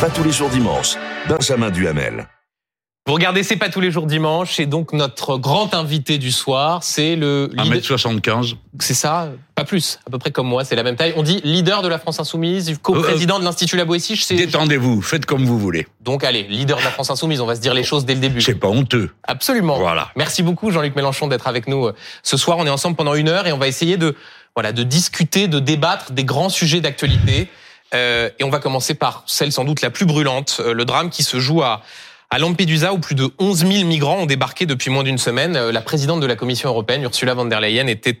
Pas tous les jours dimanche, Benjamin Duhamel. Vous regardez C'est pas tous les jours dimanche et donc notre grand invité du soir, c'est le... 1m75. C'est ça, pas plus, à peu près comme moi, c'est la même taille. On dit leader de la France Insoumise, co-président de l'Institut La Boétie. Détendez-vous, faites comme vous voulez. Donc allez, leader de la France Insoumise, on va se dire les choses dès le début. C'est pas honteux. Absolument. Voilà. Merci beaucoup Jean-Luc Mélenchon d'être avec nous euh, ce soir. On est ensemble pendant une heure et on va essayer de, voilà, de discuter, de débattre des grands sujets d'actualité. Euh, et on va commencer par celle sans doute la plus brûlante, euh, le drame qui se joue à Lampedusa, où plus de 11 000 migrants ont débarqué depuis moins d'une semaine, euh, la présidente de la Commission européenne, Ursula von der Leyen, était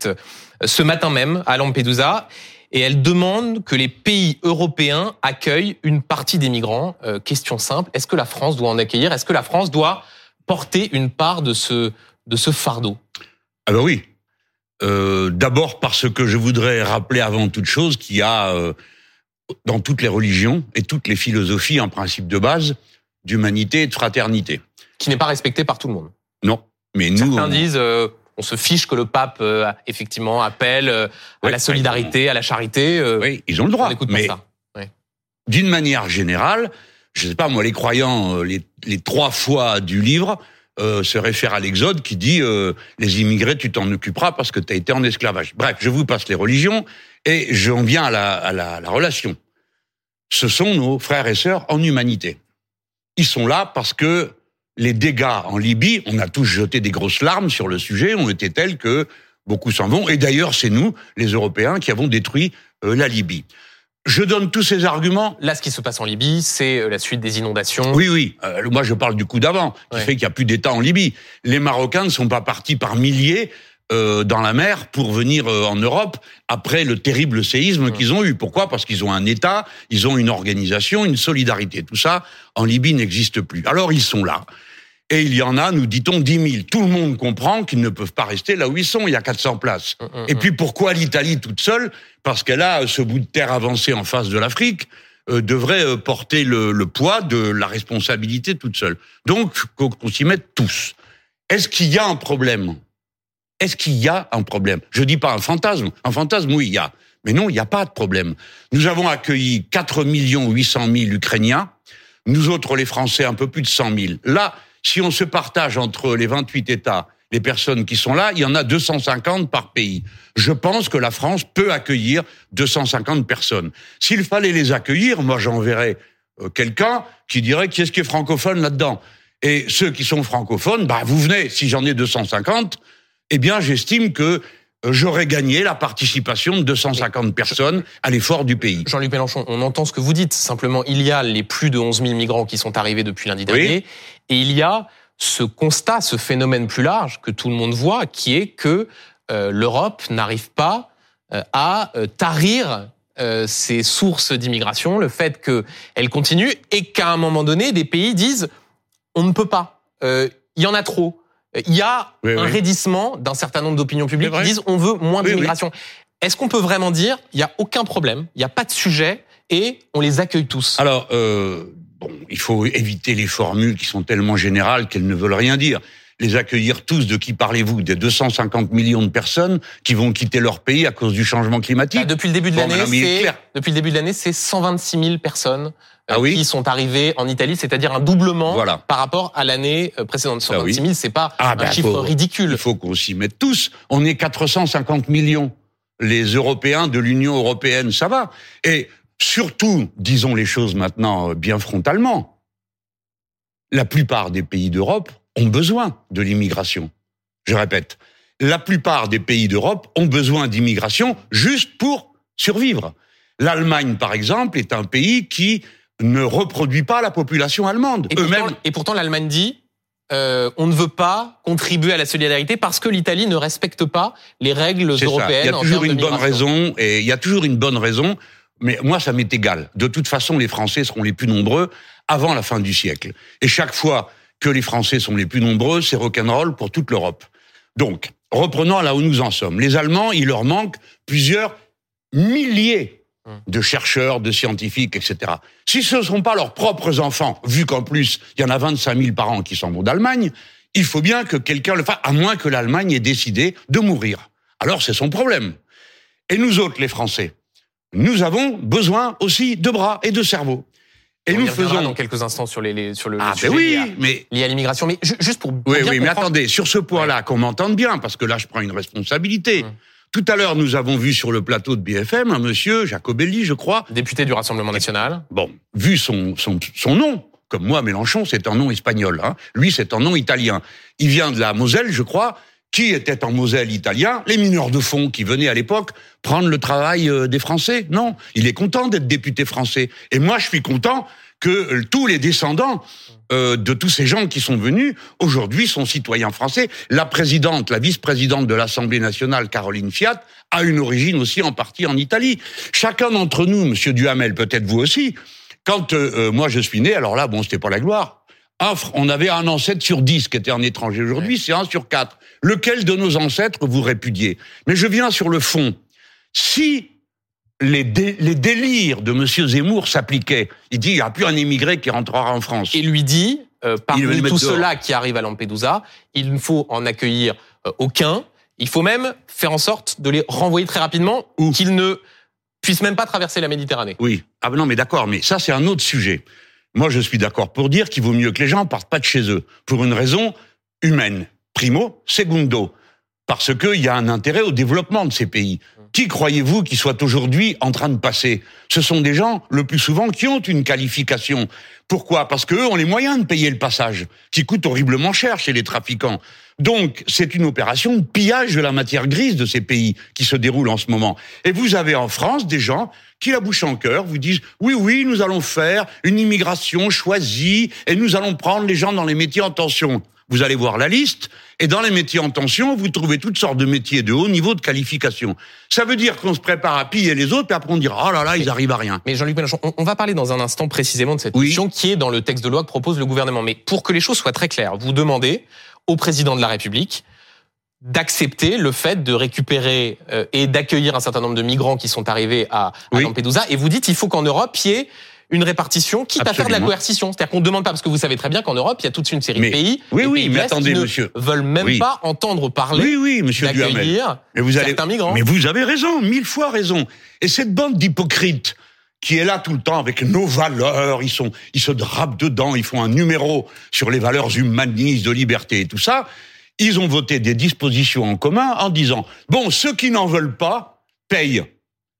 ce matin même à Lampedusa et elle demande que les pays européens accueillent une partie des migrants. Question simple, est-ce que la France doit en accueillir? Est-ce que la France doit porter une part de ce, de ce fardeau? Ah ben oui. D'abord parce que je voudrais rappeler avant toute chose qu'il y a dans toutes les religions et toutes les philosophies un principe de base d'humanité et de fraternité. Qui n'est pas respecté par tout le monde. Non, mais nous... Certains disent, euh, on se fiche que le pape, euh, effectivement, appelle euh, à Oui, la solidarité, à la charité. euh, Oui, ils ont le droit. on mais ça. d'une manière générale, je sais pas moi, les croyants, les, les trois fois du livre se réfèrent à l'Exode qui dit les immigrés, tu t'en occuperas parce que tu as été en esclavage. Bref, je vous passe les religions et j'en viens à la, à la, la relation. Ce sont nos frères et sœurs en humanité. Ils sont là parce que les dégâts en Libye, on a tous jeté des grosses larmes sur le sujet, ont été tels que beaucoup s'en vont. Et d'ailleurs, c'est nous, les Européens, qui avons détruit euh, la Libye. Je donne tous ces arguments Là, ce qui se passe en Libye, c'est euh, la suite des inondations. oui, oui. Euh, moi, je parle du coup d'avant, qui Ouais. fait qu'il n'y a plus d'État en Libye. Les Marocains ne sont pas partis par milliers euh, dans la mer pour venir euh, en Europe après le terrible séisme qu'ils ont eu. Pourquoi? Parce qu'ils ont un État, ils ont une organisation, une solidarité. Tout ça, en Libye, n'existe plus. Alors, ils sont là. Et il y en a, nous dit-on, 10 000. Tout le monde comprend qu'ils ne peuvent pas rester là où ils sont. Il y a 400 places. Et puis pourquoi l'Italie toute seule? Parce qu'elle a ce bout de terre avancé en face de l'Afrique, euh, devrait euh, porter le, le poids de la responsabilité toute seule. Donc qu'on qu'on s'y mette tous. Est-ce qu'il y a un problème? Est-ce qu'il y a un problème? Je dis pas un fantasme. Un fantasme, oui, il y a. Mais non, il n'y a pas de problème. Nous avons accueilli 4 800 000 Ukrainiens. Nous autres, les Français, un peu plus de 100 000. Là, si on se partage entre les 28 États les personnes qui sont là, il y en a 250 par pays. Je pense que la France peut accueillir 250 personnes. S'il fallait les accueillir, moi j'enverrais euh, quelqu'un qui dirait qui est-ce qui est francophone là-dedans? Et ceux qui sont francophones, bah vous venez. Si j'en ai 250, eh bien j'estime que euh, j'aurais gagné la participation de 250 personnes à l'effort du pays. Jean-Luc Mélenchon, on entend ce que vous dites. Simplement, il y a les plus de 11 000 migrants qui sont arrivés depuis lundi dernier. Et il y a ce constat, ce phénomène plus large que tout le monde voit, qui est que euh, l'Europe n'arrive pas euh, à tarir euh, ces sources d'immigration, le fait qu'elles continuent et qu'à un moment donné, des pays disent on ne peut pas, il y en a trop. Il y a Oui, un oui. raidissement d'un certain nombre d'opinions publiques qui disent on veut moins oui. d'immigration. Est-ce qu'on peut vraiment dire il n'y a aucun problème, il n'y a pas de sujet et on les accueille tous? Alors, euh, bon, il faut éviter les formules qui sont tellement générales qu'elles ne veulent rien dire. Les accueillir tous, de qui parlez-vous? Des 250 millions de personnes qui vont quitter leur pays à cause du changement climatique? Bah, Depuis le début de Bon, l'année, clair. depuis le début de l'année, c'est 126 000 personnes euh, Ah oui? qui sont arrivées en Italie, c'est-à-dire un doublement Voilà. par rapport à l'année euh, précédente. Ah oui. 126 000, c'est pas Ah, un ben, chiffre faut- ridicule. Il faut qu'on s'y mette tous. On est 450 millions. Les Européens de l'Union européenne, ça va. Et surtout, disons les choses maintenant euh, bien frontalement, la plupart des pays d'Europe ont besoin de l'immigration. Je répète, la plupart des pays d'Europe ont besoin d'immigration juste pour survivre. L'Allemagne, par exemple, est un pays qui ne reproduit pas la population allemande. Et pourtant, Eux-mêmes, et pourtant, l'Allemagne dit euh, on ne veut pas contribuer à la solidarité parce que l'Italie ne respecte pas les règles ça. européennes. Il y a toujours une bonne raison, et il y a toujours une bonne raison. Mais moi, ça m'est égal. De toute façon, les Français seront les plus nombreux avant la fin du siècle. Et chaque fois que les Français sont les plus nombreux, c'est rock'n'roll pour toute l'Europe. Donc, reprenons là où nous en sommes. Les Allemands, il leur manque plusieurs milliers de chercheurs, de scientifiques, etc. Si ce ne sont pas leurs propres enfants, vu qu'en plus, il y en a 25 000 par an qui s'en vont d'Allemagne, il faut bien que quelqu'un le fasse, à moins que l'Allemagne ait décidé de mourir. Alors c'est son problème. Et nous autres, les Français, nous avons besoin aussi de bras et de cerveau. Et On nous faisons dans quelques instants sur les, les- sur le, Ah sujet ben oui, lié, à, mais lié à l'immigration. Mais ju- juste pour Oui, bien oui, mais attendez, sur ce point-là, qu'on m'entende bien, parce que là, je prends une responsabilité. Hum. Tout à l'heure, nous avons vu sur le plateau de BFM un monsieur, Jacobelli, je crois. député du Rassemblement national. Bon, vu son, son, son nom, comme moi, Mélenchon, c'est un nom espagnol. Hein. Lui, c'est un nom italien. Il vient de la Moselle, je crois. Qui était en Moselle italien Les mineurs de fonds qui venaient à l'époque prendre le travail euh, des Français. Non, il est content d'être député français. Et moi, je suis content que euh, tous les descendants euh, de tous ces gens qui sont venus aujourd'hui sont citoyens français. La présidente, la vice-présidente de l'Assemblée nationale, Caroline Fiat, a une origine aussi en partie en Italie. Chacun d'entre nous, Monsieur Duhamel, peut-être vous aussi, quand moi je suis né, alors là, bon, c'était pas la gloire. Fr- on avait un ancêtre sur dix qui était un étranger. Aujourd'hui, c'est un sur quatre. Lequel de nos ancêtres vous répudiez? Mais je viens sur le fond. Si les, dé- les délires de Monsieur Zemmour s'appliquaient, il dit il n'y a plus un émigré qui rentrera en France. Et lui dit, euh, parmi tous ceux-là qui arrivent à Lampedusa, il ne faut en accueillir euh, aucun. Il faut même faire en sorte de les renvoyer très rapidement, Où? qu'ils ne puissent même pas traverser la Méditerranée. Oui. Ah non, mais d'accord, mais ça c'est un autre sujet. Moi, je suis d'accord pour dire qu'il vaut mieux que les gens partent pas de chez eux pour une raison humaine. Primo, segundo, parce qu'il y a un intérêt au développement de ces pays. Qui croyez-vous qui soit aujourd'hui en train de passer? Ce sont des gens, le plus souvent, qui ont une qualification. Pourquoi? Parce qu'eux ont les moyens de payer le passage, qui coûte horriblement cher chez les trafiquants. Donc, c'est une opération de pillage de la matière grise de ces pays qui se déroule en ce moment. Et vous avez en France des gens qui, la bouche en cœur, vous disent oui, oui, nous allons faire une immigration choisie et nous allons prendre les gens dans les métiers en tension. Vous allez voir la liste, et dans les métiers en tension, vous trouvez toutes sortes de métiers de haut niveau de qualification. Ça veut dire qu'on se prépare à piller les autres, et après on dira, oh là là, ils arrivent à rien. Mais Jean-Luc Mélenchon, on, on va parler dans un instant précisément de cette Oui. question qui est dans le texte de loi que propose le gouvernement. Mais pour que les choses soient très claires, vous demandez au président de la République d'accepter le fait de récupérer euh, et d'accueillir un certain nombre de migrants qui sont arrivés à, à Oui. Lampedusa. Et vous dites il faut qu'en Europe, il y ait une répartition, quitte à faire de la coercition. C'est-à-dire qu'on ne demande pas, parce que vous savez très bien qu'en Europe, il y a toute une série Mais- de pays, oui, oui, pays de mais l'Est, attendez, qui ne monsieur. veulent même Oui. pas entendre parler Oui, oui, monsieur d'accueillir Mais vous allez, certains migrants. mais vous avez raison, mille fois raison. Et cette bande d'hypocrites qui est là tout le temps avec nos valeurs, ils sont, ils se drapent dedans, ils font un numéro sur les valeurs humanistes, de liberté et tout ça. Ils ont voté des dispositions en commun en disant bon, ceux qui n'en veulent pas payent.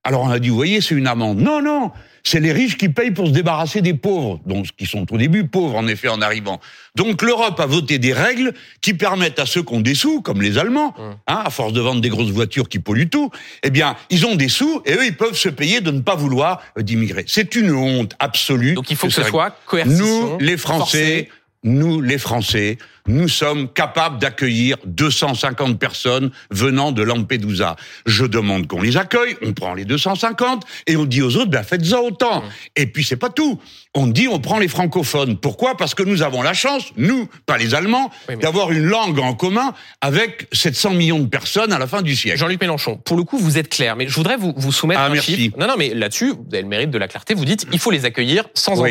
Alors on a dit, vous voyez, c'est une amende. Non, non, c'est les riches qui payent pour se débarrasser des pauvres, donc qui sont au début pauvres en effet en arrivant. Donc l'Europe a voté des règles qui permettent à ceux qui ont des sous, comme les Allemands, Hum. hein, à force de vendre des grosses voitures qui polluent tout, eh bien ils ont des sous et eux ils peuvent se payer de ne pas vouloir euh, d'immigrer. C'est une honte absolue. Donc il faut que ce soit coercition. nous, les Français, forcée. Nous, les Français, nous sommes capables d'accueillir 250 personnes venant de Lampedusa. Je demande qu'on les accueille, on prend les 250 et on dit aux autres, ben faites-en autant. Et puis c'est pas tout. On dit, on prend les francophones. Pourquoi? Parce que nous avons la chance, nous, pas les Allemands, Oui, mais- d'avoir une langue en commun avec 700 millions de personnes à la fin du siècle. Jean-Luc Mélenchon, pour le coup, vous êtes clair, mais je voudrais vous, vous soumettre Ah, un merci. chiffre. Non, non, mais là-dessus, vous avez le mérite de la clarté. Vous dites, il faut les accueillir sans Oui.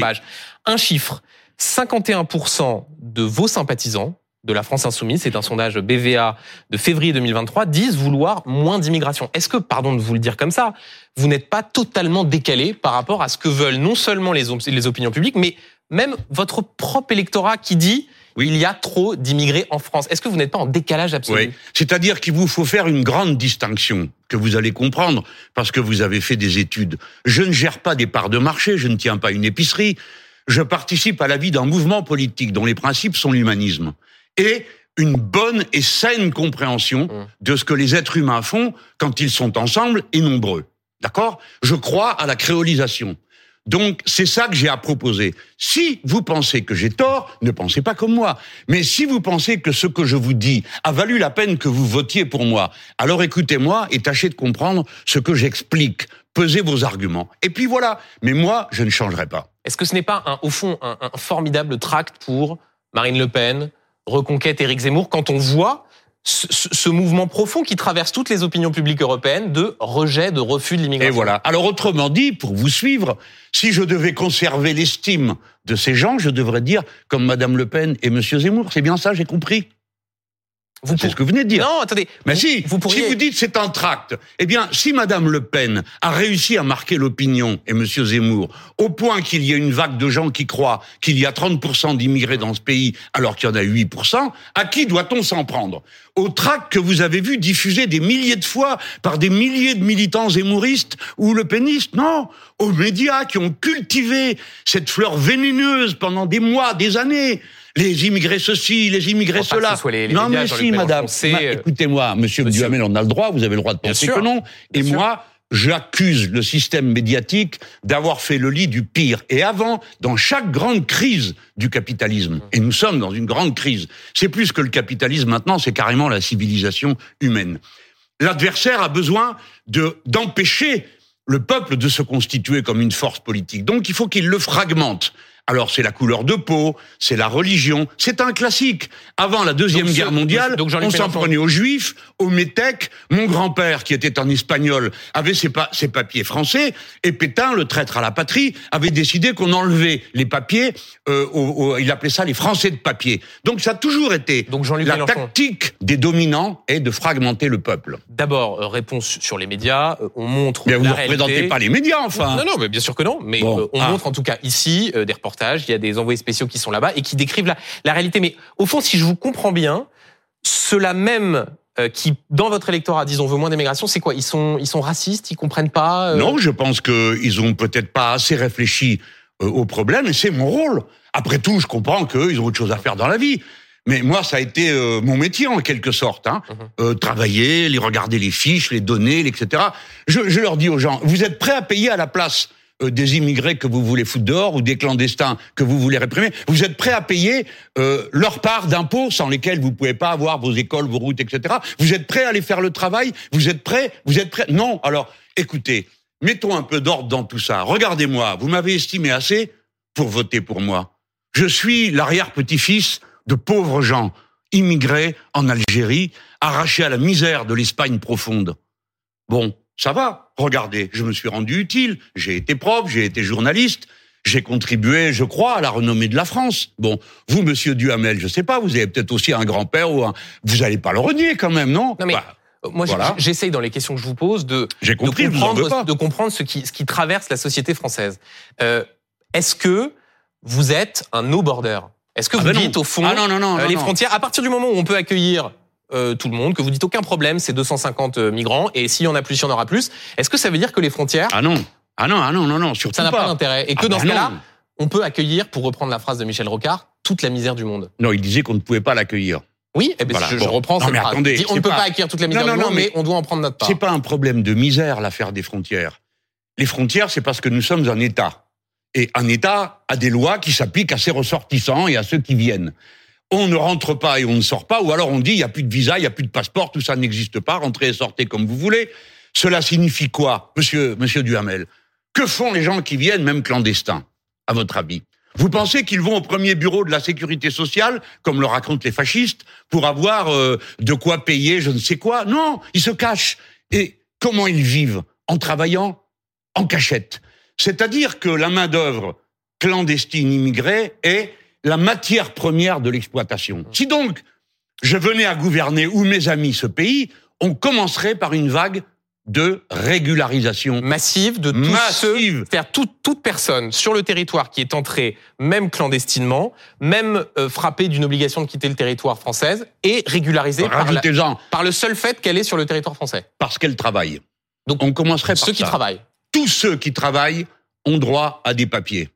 Un chiffre 51% de vos sympathisants de la France Insoumise, c'est un sondage BVA de février 2023, disent vouloir moins d'immigration. Est-ce que, pardon de vous le dire comme ça, vous n'êtes pas totalement décalé par rapport à ce que veulent non seulement les, op- les opinions publiques, mais même votre propre électorat qui dit Oui. il y a trop d'immigrés en France? Est-ce que vous n'êtes pas en décalage absolu? Oui. C'est-à-dire qu'il vous faut faire une grande distinction que vous allez comprendre parce que vous avez fait des études. Je ne gère pas des parts de marché, je ne tiens pas une épicerie. Je participe à la vie d'un mouvement politique dont les principes sont l'humanisme et une bonne et saine compréhension Mmh. de ce que les êtres humains font quand ils sont ensemble et nombreux. D'accord? Je crois à la créolisation. Donc, c'est ça que j'ai à proposer. Si vous pensez que j'ai tort, ne pensez pas comme moi. Mais si vous pensez que ce que je vous dis a valu la peine que vous votiez pour moi, alors écoutez-moi et tâchez de comprendre ce que j'explique. Pesez vos arguments. Et puis voilà. Mais moi, je ne changerai pas. Est-ce que ce n'est pas, au fond, un, formidable tract pour Marine Le Pen, Reconquête, Éric Zemmour, quand on voit ce, ce- mouvement profond qui traverse toutes les opinions publiques européennes de rejet, de refus de Et l'immigration voilà. Alors autrement dit, pour vous suivre, si je devais conserver l'estime de ces gens, je devrais dire comme Madame Le Pen et Monsieur Zemmour. C'est bien ça, j'ai compris? Vous C'est pour- ce que vous venez de dire. Non, attendez. Mais vous, si, vous pourriez. si vous dites c'est un tract, eh bien, si Madame Le Pen a réussi à marquer l'opinion et Monsieur Zemmour au point qu'il y ait une vague de gens qui croient qu'il y a 30% d'immigrés dans ce pays alors qu'il y en a 8%, à qui doit-on s'en prendre? Au tract que vous avez vu diffusé des milliers de fois par des milliers de militants zémouristes ou le pénistes Non, aux médias qui ont cultivé cette fleur vénéneuse pendant des mois, des années. Les immigrés ceci, les immigrés cela. que ce les- les non mais si, madame. Ma- euh, Écoutez-moi, monsieur, Monsieur. Duhamel, on a le droit, vous avez le droit de penser que non. Et Bien sûr. moi, j'accuse le système médiatique d'avoir fait le lit du pire. Et avant, dans chaque grande crise du capitalisme, et nous sommes dans une grande crise, c'est plus que le capitalisme maintenant, c'est carrément la civilisation humaine. L'adversaire a besoin de d'empêcher le peuple de se constituer comme une force politique. Donc il faut qu'il le fragmente. Alors c'est la couleur de peau, c'est la religion, c'est un classique. Avant la deuxième Donc, guerre mondiale, donc, on s'en prenait aux juifs, aux métèques. Mon grand-père, qui était un espagnol, avait ses, pa- ses papiers français, et Pétain, le traître à la patrie, avait décidé qu'on enlevait les papiers. euh, aux- aux- il appelait ça les Français de papier. Donc ça a toujours été Donc, la Mélenchon. tactique des dominants est de fragmenter le peuple. D'abord, euh, réponse sur les médias. Euh, on montre Mais la vous ne représentez pas les médias, enfin. Non, non, mais bien sûr que non. Mais Bon. on Ah. montre en tout cas ici des reportages. Il y a des envoyés spéciaux qui sont là-bas et qui décrivent la, la réalité. Mais au fond, si je vous comprends bien, ceux-là même euh, qui, dans votre électorat, disent on veut moins d'immigration, c'est quoi? Ils sont, ils sont racistes? Ils comprennent pas euh, Non, je pense qu'ils ont peut-être pas assez réfléchi euh, au problème, et c'est mon rôle. Après tout, je comprends qu'ils ont autre chose à faire dans la vie. Mais moi, ça a été euh, mon métier en quelque sorte. Hein. Mhm. Euh, travailler, les regarder les fiches, les données, etc. Je, je leur dis aux gens, vous êtes prêts à payer à la place euh, des immigrés que vous voulez foutre dehors ou des clandestins que vous voulez réprimer Vous êtes prêts à payer euh, leur part d'impôts sans lesquels vous pouvez pas avoir vos écoles, vos routes, etc. Vous êtes prêts à aller faire le travail? Vous êtes prêts? Vous êtes prêts? Non. Alors, écoutez, mettons un peu d'ordre dans tout ça. Regardez-moi, vous m'avez estimé assez pour voter pour moi. Je suis l'arrière-petit-fils de pauvres gens immigrés en Algérie, arrachés à la misère de l'Espagne profonde. Bon, ça va. Regardez, je me suis rendu utile. J'ai été prof, j'ai été journaliste. J'ai contribué, je crois, à la renommée de la France. Bon, vous, monsieur Duhamel, je sais pas, vous avez peut-être aussi un grand-père ou un... Vous allez pas le renier quand même, non? Non, mais Bah, Moi, Voilà. j'essaye dans les questions que je vous pose de, comprendre, de comprendre ce qui, ce qui traverse la société française. Euh, Est-ce que vous êtes un no-border? Est-ce que Ah vous ben non. dites au fond Ah non, non, non, euh, les frontières, à partir du moment où on peut accueillir euh, tout le monde, que vous dites aucun problème, c'est 250 euh, migrants, et s'il y en a plus, il y en aura plus, est-ce que ça veut dire que les frontières, Ah non, ah non, ah non, non, non, surtout ça n'a pas pas. d'intérêt Et que Ah dans bah ce cas-là, on peut accueillir, pour reprendre la phrase de Michel Rocard, toute la misère du monde Non, il disait qu'on ne pouvait pas l'accueillir. Oui, eh ben, Voilà, je, je bon. reprends Non, cette mais phrase. attendez, on ne peut pas- pas accueillir toute la misère Non, du monde, mais on doit en prendre notre part. C'est pas un problème de misère l'affaire des frontières. Les frontières, c'est parce que nous sommes un État. Et un État a des lois qui s'appliquent à ses ressortissants et à ceux qui viennent. On ne rentre pas et on ne sort pas, ou alors on dit il y a plus de visa, il y a plus de passeport, tout ça n'existe pas, rentrez et sortez comme vous voulez. Cela signifie quoi, monsieur, monsieur Duhamel? Que font les gens qui viennent, même clandestins, à votre avis? Vous pensez qu'ils vont au premier bureau de la sécurité sociale, comme le racontent les fascistes, pour avoir euh, de quoi payer je ne sais quoi? Non, ils se cachent. Et comment ils vivent? En travaillant? En cachette. C'est-à-dire que la main-d'œuvre clandestine immigrée est la matière première de l'exploitation. Si donc je venais à gouverner ou mes amis ce pays, on commencerait par une vague de régularisation. massive de tous Massive. ceux, c'est-à-dire toute, toute personne sur le territoire qui est entrée, même clandestinement, même euh, frappée d'une obligation de quitter le territoire française, est régularisée par, la- Rajoutez-en par le seul fait qu'elle est sur le territoire français. parce qu'elle travaille. Donc, on commencerait par Ceux qui travaillent. tous ceux qui travaillent ont droit à des papiers.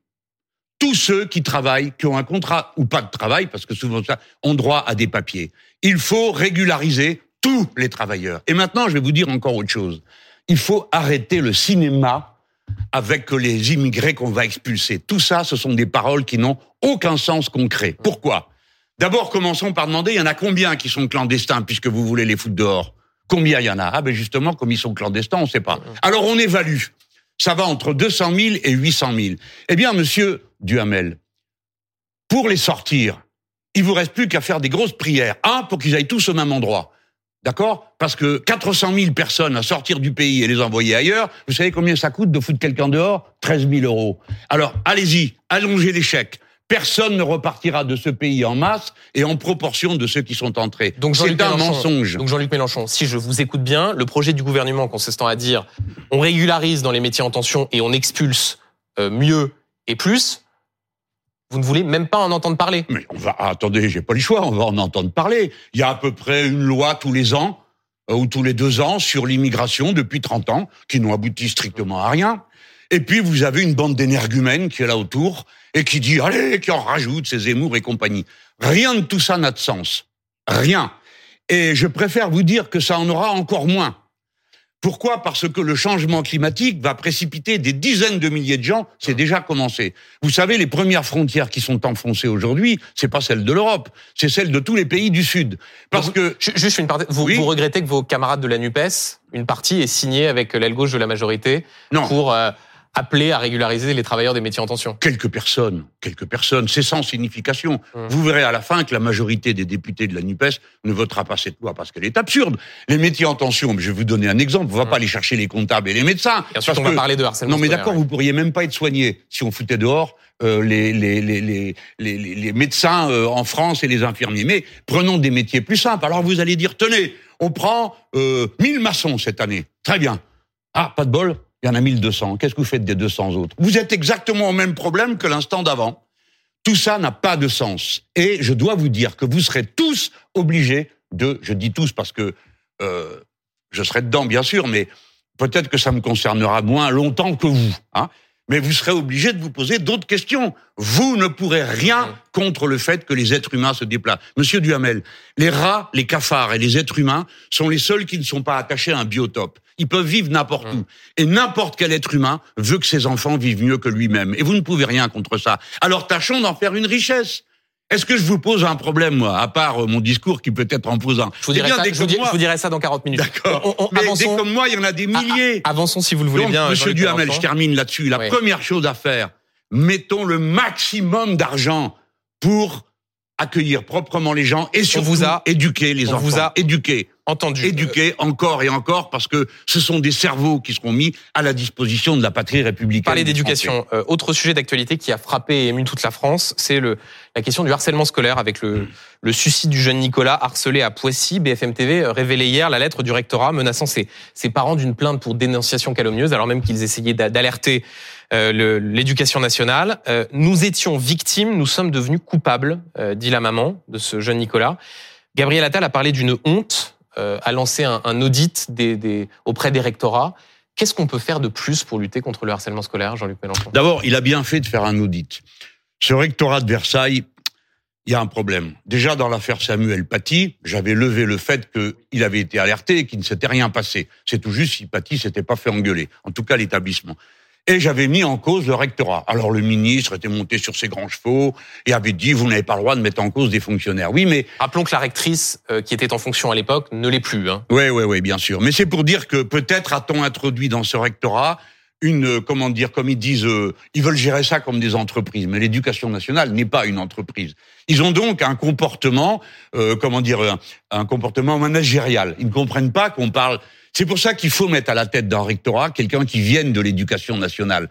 Tous ceux qui travaillent, qui ont un contrat ou pas de travail, parce que souvent ça, ont droit à des papiers. Il faut régulariser tous les travailleurs. Et maintenant, je vais vous dire encore autre chose. Il faut arrêter le cinéma avec les immigrés qu'on va expulser. Tout ça, ce sont des paroles qui n'ont aucun sens concret. Pourquoi? D'abord, commençons par demander, il y en a combien qui sont clandestins puisque vous voulez les foutre dehors? Combien il y en a? Ah ben justement, comme ils sont clandestins, on ne sait pas. Alors on évalue. Ça va entre 200 000 et 800 000. Eh bien, monsieur Duhamel, pour les sortir, il vous reste plus qu'à faire des grosses prières. Un, pour qu'ils aillent tous au même endroit. D'accord? Parce que 400 000 personnes à sortir du pays et les envoyer ailleurs, vous savez combien ça coûte de foutre quelqu'un dehors? 13 000 euros. Alors, allez-y, allongez les chèques. personne ne repartira de ce pays en masse et en proportion de ceux qui sont entrés. Donc C'est un mensonge. Donc Jean-Luc Mélenchon, si je vous écoute bien, le projet du gouvernement consistant à dire on régularise dans les métiers en tension et on expulse euh, mieux et plus, vous ne voulez même pas en entendre parler. Mais on va, ah, attendez, j'ai pas le choix, on va en entendre parler. Il y a à peu près une loi tous les ans, euh, ou tous les deux ans, sur l'immigration depuis 30 ans, qui n'ont abouti strictement à rien. Et puis, vous avez une bande d'énergumènes qui est là autour, et qui dit, allez, qui en rajoute, ces Zemmour et compagnie. Rien de tout ça n'a de sens. Rien. Et je préfère vous dire que ça en aura encore moins. Pourquoi Parce que le changement climatique va précipiter des dizaines de milliers de gens. C'est déjà commencé. Vous savez, les premières frontières qui sont enfoncées aujourd'hui, c'est pas celles de l'Europe, c'est celles de tous les pays du Sud. Parce Vous- que Ju- Juste une partie. Vous, Oui. vous regrettez que vos camarades de la NUPES, une partie, est signée avec l'aile gauche de la majorité non, pour euh, appeler à régulariser les travailleurs des métiers en tension. quelques personnes, quelques personnes, c'est sans signification. Hum. Vous verrez à la fin que la majorité des députés de la NUPES ne votera pas cette loi parce qu'elle est absurde. Les métiers en tension, je vais vous donner un exemple, on va Hum. pas aller chercher les comptables et les médecins. On va parler de harcèlement Non, mais d'accord, ouais. vous pourriez même pas être soigné si on foutait dehors euh, les, les, les, les, les, les- les médecins euh, en France et les infirmiers. Mais prenons des métiers plus simples. Alors vous allez dire, tenez, on prend euh, 1000 maçons cette année. Très bien. Ah, pas de bol, il y en a 1200. Qu'est-ce que vous faites des 200 autres Vous êtes exactement au même problème que l'instant d'avant. Tout ça n'a pas de sens. Et je dois vous dire que vous serez tous obligés de, je dis tous parce que euh, je serai dedans bien sûr, mais peut-être que ça me concernera moins longtemps que vous. Hein mais vous serez obligés de vous poser d'autres questions. Vous ne pourrez rien contre le fait que les êtres humains se déplacent. Monsieur Duhamel, les rats, les cafards et les êtres humains sont les seuls qui ne sont pas attachés à un biotope. Ils peuvent vivre n'importe où. Et n'importe quel être humain veut que ses enfants vivent mieux que lui-même. Et vous ne pouvez rien contre ça. Alors tâchons d'en faire une richesse. Est-ce que je vous pose un problème, moi, à part euh, mon discours qui peut être imposant? Je vous, dirai bien, ça, des je, vous comme dirai, moi- je vous dirai ça dans 40 minutes. D'accord. On- on- Mais des comme moi, il y en a des milliers. Ah, ah, avançons si vous le voulez Donc, bien. Monsieur Duhamel, je termine là-dessus. La Oui. première chose à faire, mettons le maximum d'argent pour accueillir proprement les gens et surtout vous a- éduquer les on enfants. vous a- Éduquer, Entendu. éduquer encore et encore parce que ce sont des cerveaux qui seront mis à la disposition de la patrie républicaine. Parler d'éducation. Euh, autre sujet d'actualité qui a frappé et ému toute la France, c'est le la question du harcèlement scolaire avec le, le suicide du jeune Nicolas harcelé à Poissy. BFM TV révélait hier la lettre du rectorat menaçant ses, ses parents d'une plainte pour dénonciation calomnieuse, alors même qu'ils essayaient d'a- d'alerter euh, l'éducation nationale. Euh, nous étions victimes, nous sommes devenus coupables, euh, dit la maman de ce jeune Nicolas. Gabriel Attal a parlé d'une honte, euh, a lancé un, audit auprès des rectorats. Qu'est-ce qu'on peut faire de plus pour lutter contre le harcèlement scolaire, Jean-Luc Mélenchon? D'abord, il a bien fait de faire un audit. Ce rectorat de Versailles, il y a un problème. Déjà, dans l'affaire Samuel Paty, j'avais levé le fait qu'il avait été alerté et qu'il ne s'était rien passé. C'est tout juste si Paty s'était pas fait engueuler. En tout cas, l'établissement. Et j'avais mis en cause le rectorat. Alors le ministre était monté sur ses grands chevaux et avait dit vous n'avez pas le droit de mettre en cause des fonctionnaires. Oui, mais Rappelons que la rectrice euh, qui était en fonction à l'époque ne l'est plus. Hein. oui, oui, oui, bien sûr. Mais c'est pour dire que peut-être a-t-on introduit dans ce rectorat une, euh, comment dire, comme ils disent, euh, ils veulent gérer ça comme des entreprises. Mais l'éducation nationale n'est pas une entreprise. Ils ont donc un comportement, euh, comment dire, un, un comportement managérial. Ils ne comprennent pas qu'on parle. C'est pour ça qu'il faut mettre à la tête d'un rectorat quelqu'un qui vienne de l'éducation nationale.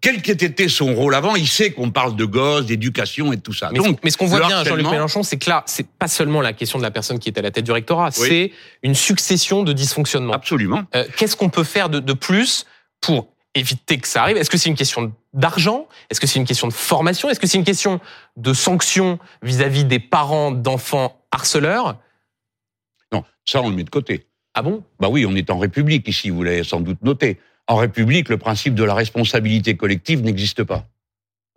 Quel qu'ait été son rôle avant, il sait qu'on parle de gosses, d'éducation et tout ça. Mais, donc, ce- mais ce qu'on voit bien, Jean-Luc Mélenchon, c'est que là, c'est pas seulement la question de la personne qui est à la tête du rectorat, Oui. c'est une succession de dysfonctionnements. absolument. Euh, Qu'est-ce qu'on peut faire de, de plus pour éviter que ça arrive? Est-ce que c'est une question d'argent? Est-ce que c'est une question de formation? Est-ce que c'est une question de sanction vis-à-vis des parents d'enfants harceleurs? Non, ça on le met de côté. Ah bon? Bah oui, on est en République ici, vous l'avez sans doute noté. En République, le principe de la responsabilité collective n'existe pas.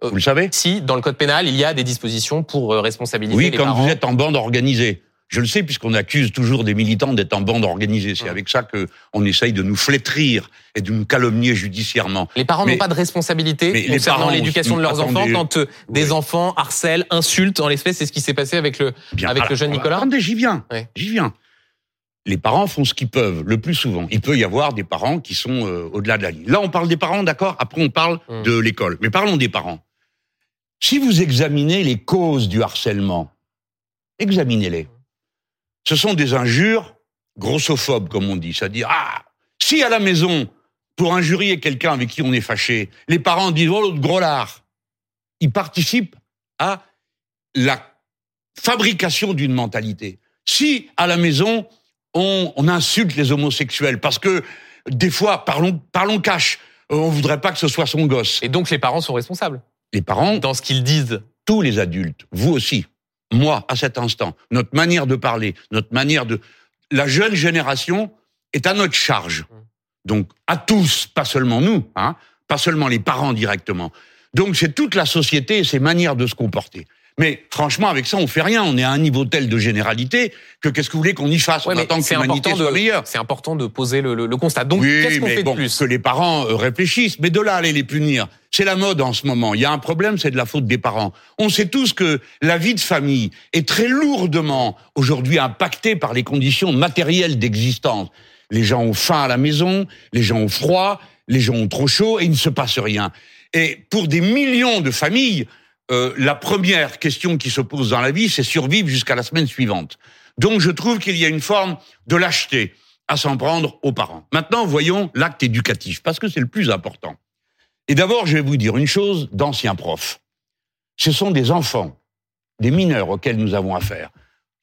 Euh, Vous le savez? Si, dans le code pénal, il y a des dispositions pour euh, responsabiliser Oui, les quand parents. vous êtes en bande organisée. Je le sais puisqu'on accuse toujours des militants d'être en bande organisée. C'est Hum. avec ça que on essaye de nous flétrir et de nous calomnier judiciairement. Les parents n'ont pas de responsabilité mais concernant l'éducation de leurs enfants quand euh, des oui. enfants harcèlent, insultent. En l'espèce, c'est ce qui s'est passé avec le. Bien. Avec le jeune Nicolas? Attendez, j'y viens. J'y viens. Les parents font ce qu'ils peuvent, le plus souvent. Il peut y avoir des parents qui sont euh, au-delà de la ligne. Là, on parle des parents, d'accord? Après, on parle Hum. de l'école. Mais parlons des parents. Si vous examinez les causes du harcèlement, examinez-les. Ce sont des injures grossophobes, comme on dit. C'est-à-dire, ah, si à la maison, pour injurier quelqu'un avec qui on est fâché, les parents disent, oh, l'autre gros lard, ils participent à la fabrication d'une mentalité. Si à la maison on, on, insulte les homosexuels parce que des fois parlons parlons cash, euh, on voudrait pas que ce soit son gosse. Et donc les parents sont responsables. Les parents dans ce qu'ils disent. Tous les adultes, vous aussi, moi à cet instant, notre manière de parler, notre manière de la jeune génération est à notre charge. Donc à tous, pas seulement nous, hein, pas seulement les parents directement. Donc c'est toute la société et ses manières de se comporter. Mais franchement, avec ça, on fait rien. On est à un niveau tel de généralité que qu'est-ce que vous voulez qu'on y fasse ouais, On attend que l'humanité soit meilleure? C'est important de poser le, le, le constat. Donc, oui, qu'est-ce qu'on fait bon, de plus? Que les parents euh, réfléchissent. Mais de là, aller les punir, c'est la mode en ce moment. Il y a un problème, c'est de la faute des parents. On sait tous que la vie de famille est très lourdement aujourd'hui impactée par les conditions matérielles d'existence. Les gens ont faim à la maison, les gens ont froid, les gens ont trop chaud et il ne se passe rien. Et pour des millions de familles, euh, la première question qui se pose dans la vie, c'est survivre jusqu'à la semaine suivante. Donc je trouve qu'il y a une forme de lâcheté à s'en prendre aux parents. Maintenant, voyons l'acte éducatif, parce que c'est le plus important. Et d'abord, je vais vous dire une chose d'anciens profs. Ce sont des enfants, des mineurs auxquels nous avons affaire.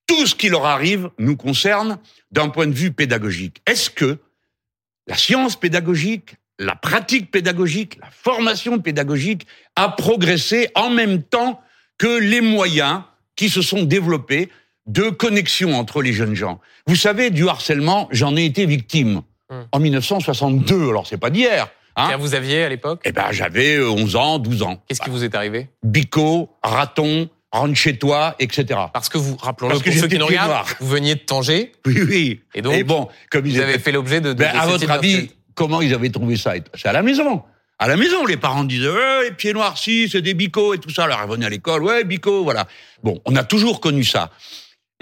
Tout ce qui leur arrive nous concerne d'un point de vue pédagogique. Est-ce que la science pédagogique, la pratique pédagogique, la formation pédagogique a progressé en même temps que les moyens qui se sont développés de connexion entre les jeunes gens. Vous savez, du harcèlement, j'en ai été victime hum. en 1962, alors c'est pas d'hier. Hein vous aviez à l'époque Eh ben, j'avais 11 ans, 12 ans. Qu'est-ce qui vous est arrivé? Bico, raton, rentre chez toi, etc. Parce que vous, rappelons-le pour ceux qui nous regardent, vous veniez de Tanger. Oui, oui. Et donc, bon, comme ils vous avez fait l'objet de, de, ben, de à votre avis, comment ils avaient trouvé ça? C'est à la maison. À la maison, les parents disaient ouais, les pieds noirs, si, c'est des bicots et tout ça. Alors, ils venaient à l'école, ouais, bicots, voilà. Bon, on a toujours connu ça.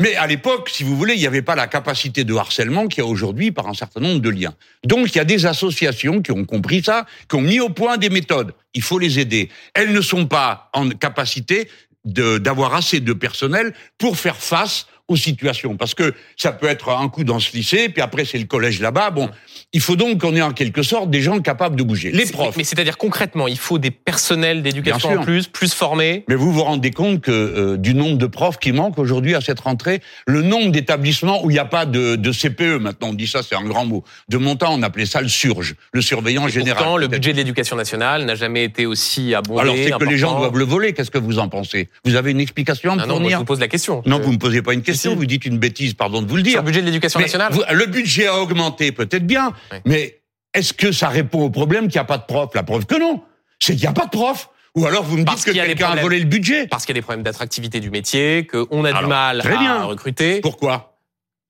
Mais à l'époque, si vous voulez, il n'y avait pas la capacité de harcèlement qu'il y a aujourd'hui par un certain nombre de liens. Donc, il y a des associations qui ont compris ça, qui ont mis au point des méthodes. Il faut les aider. Elles ne sont pas en capacité d'avoir assez de personnel pour faire face aux situations. Parce que ça peut être un coup dans ce lycée, puis après c'est le collège là-bas. Bon, il faut donc qu'on ait en quelque sorte des gens capables de bouger. Les profs. Mais c'est-à-dire concrètement, il faut des personnels d'éducation en plus, plus formés. Mais vous vous rendez compte que euh, du nombre de profs qui manquent aujourd'hui à cette rentrée, le nombre d'établissements où il n'y a pas de, de, CPE, maintenant on dit ça, c'est un grand mot. De mon temps, on appelait ça le surge, le surveillant Et général. Pourtant, le budget de l'éducation nationale n'a jamais été aussi abondé. Alors c'est que les gens doivent le voler. Qu'est-ce que vous en pensez? Vous avez une explication à me non, non, fournir moi, je vous pose la question. Non, je... vous me posez pas une question. Si, si. Vous dites une bêtise, pardon de vous le dire. Sur le budget de l'éducation nationale. vous- le budget a augmenté, peut-être bien, Oui. mais est-ce que ça répond au problème qu'il n'y a pas de prof? La preuve que non. C'est qu'il n'y a pas de prof. Ou alors vous me Parce dites que a des quelqu'un a volé le budget. Parce qu'il y a des problèmes d'attractivité du métier, qu'on a du mal très à bien. recruter, Pourquoi?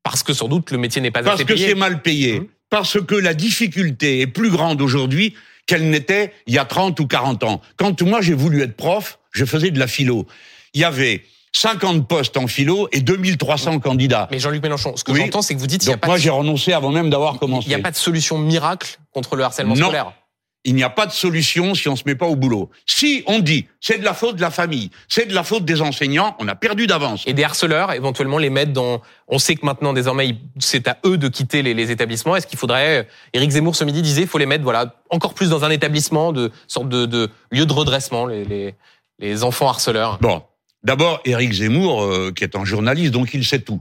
Parce que sans doute le métier n'est pas Parce assez que payé. c'est mal payé. Hum. Parce que la difficulté est plus grande aujourd'hui qu'elle n'était il y a 30 ou 40 ans. Quand moi j'ai voulu être prof, je faisais de la philo. Il y avait 50 postes en philo et 2300 candidats. Mais Jean-Luc Mélenchon, ce que Oui. j'entends, c'est que vous dites qu'il n'y a pas moi de j'ai renoncé avant même d'avoir Il commencé. n'y a pas de solution miracle contre le harcèlement Non. scolaire. Il n'y a pas de solution si on se met pas au boulot. Si on dit c'est de la faute de la famille, c'est de la faute des enseignants, on a perdu d'avance. Et des harceleurs, éventuellement, les mettre dans... On sait que maintenant, désormais, il- c'est à eux de quitter les, les établissements. Est-ce qu'il faudrait... Éric Zemmour, ce midi, disait il faut les mettre voilà, encore plus dans un établissement, de sorte de, de lieu de redressement, les, les, les enfants harceleurs. Bon, d'abord Éric Zemmour, euh, qui est un journaliste, donc il sait tout.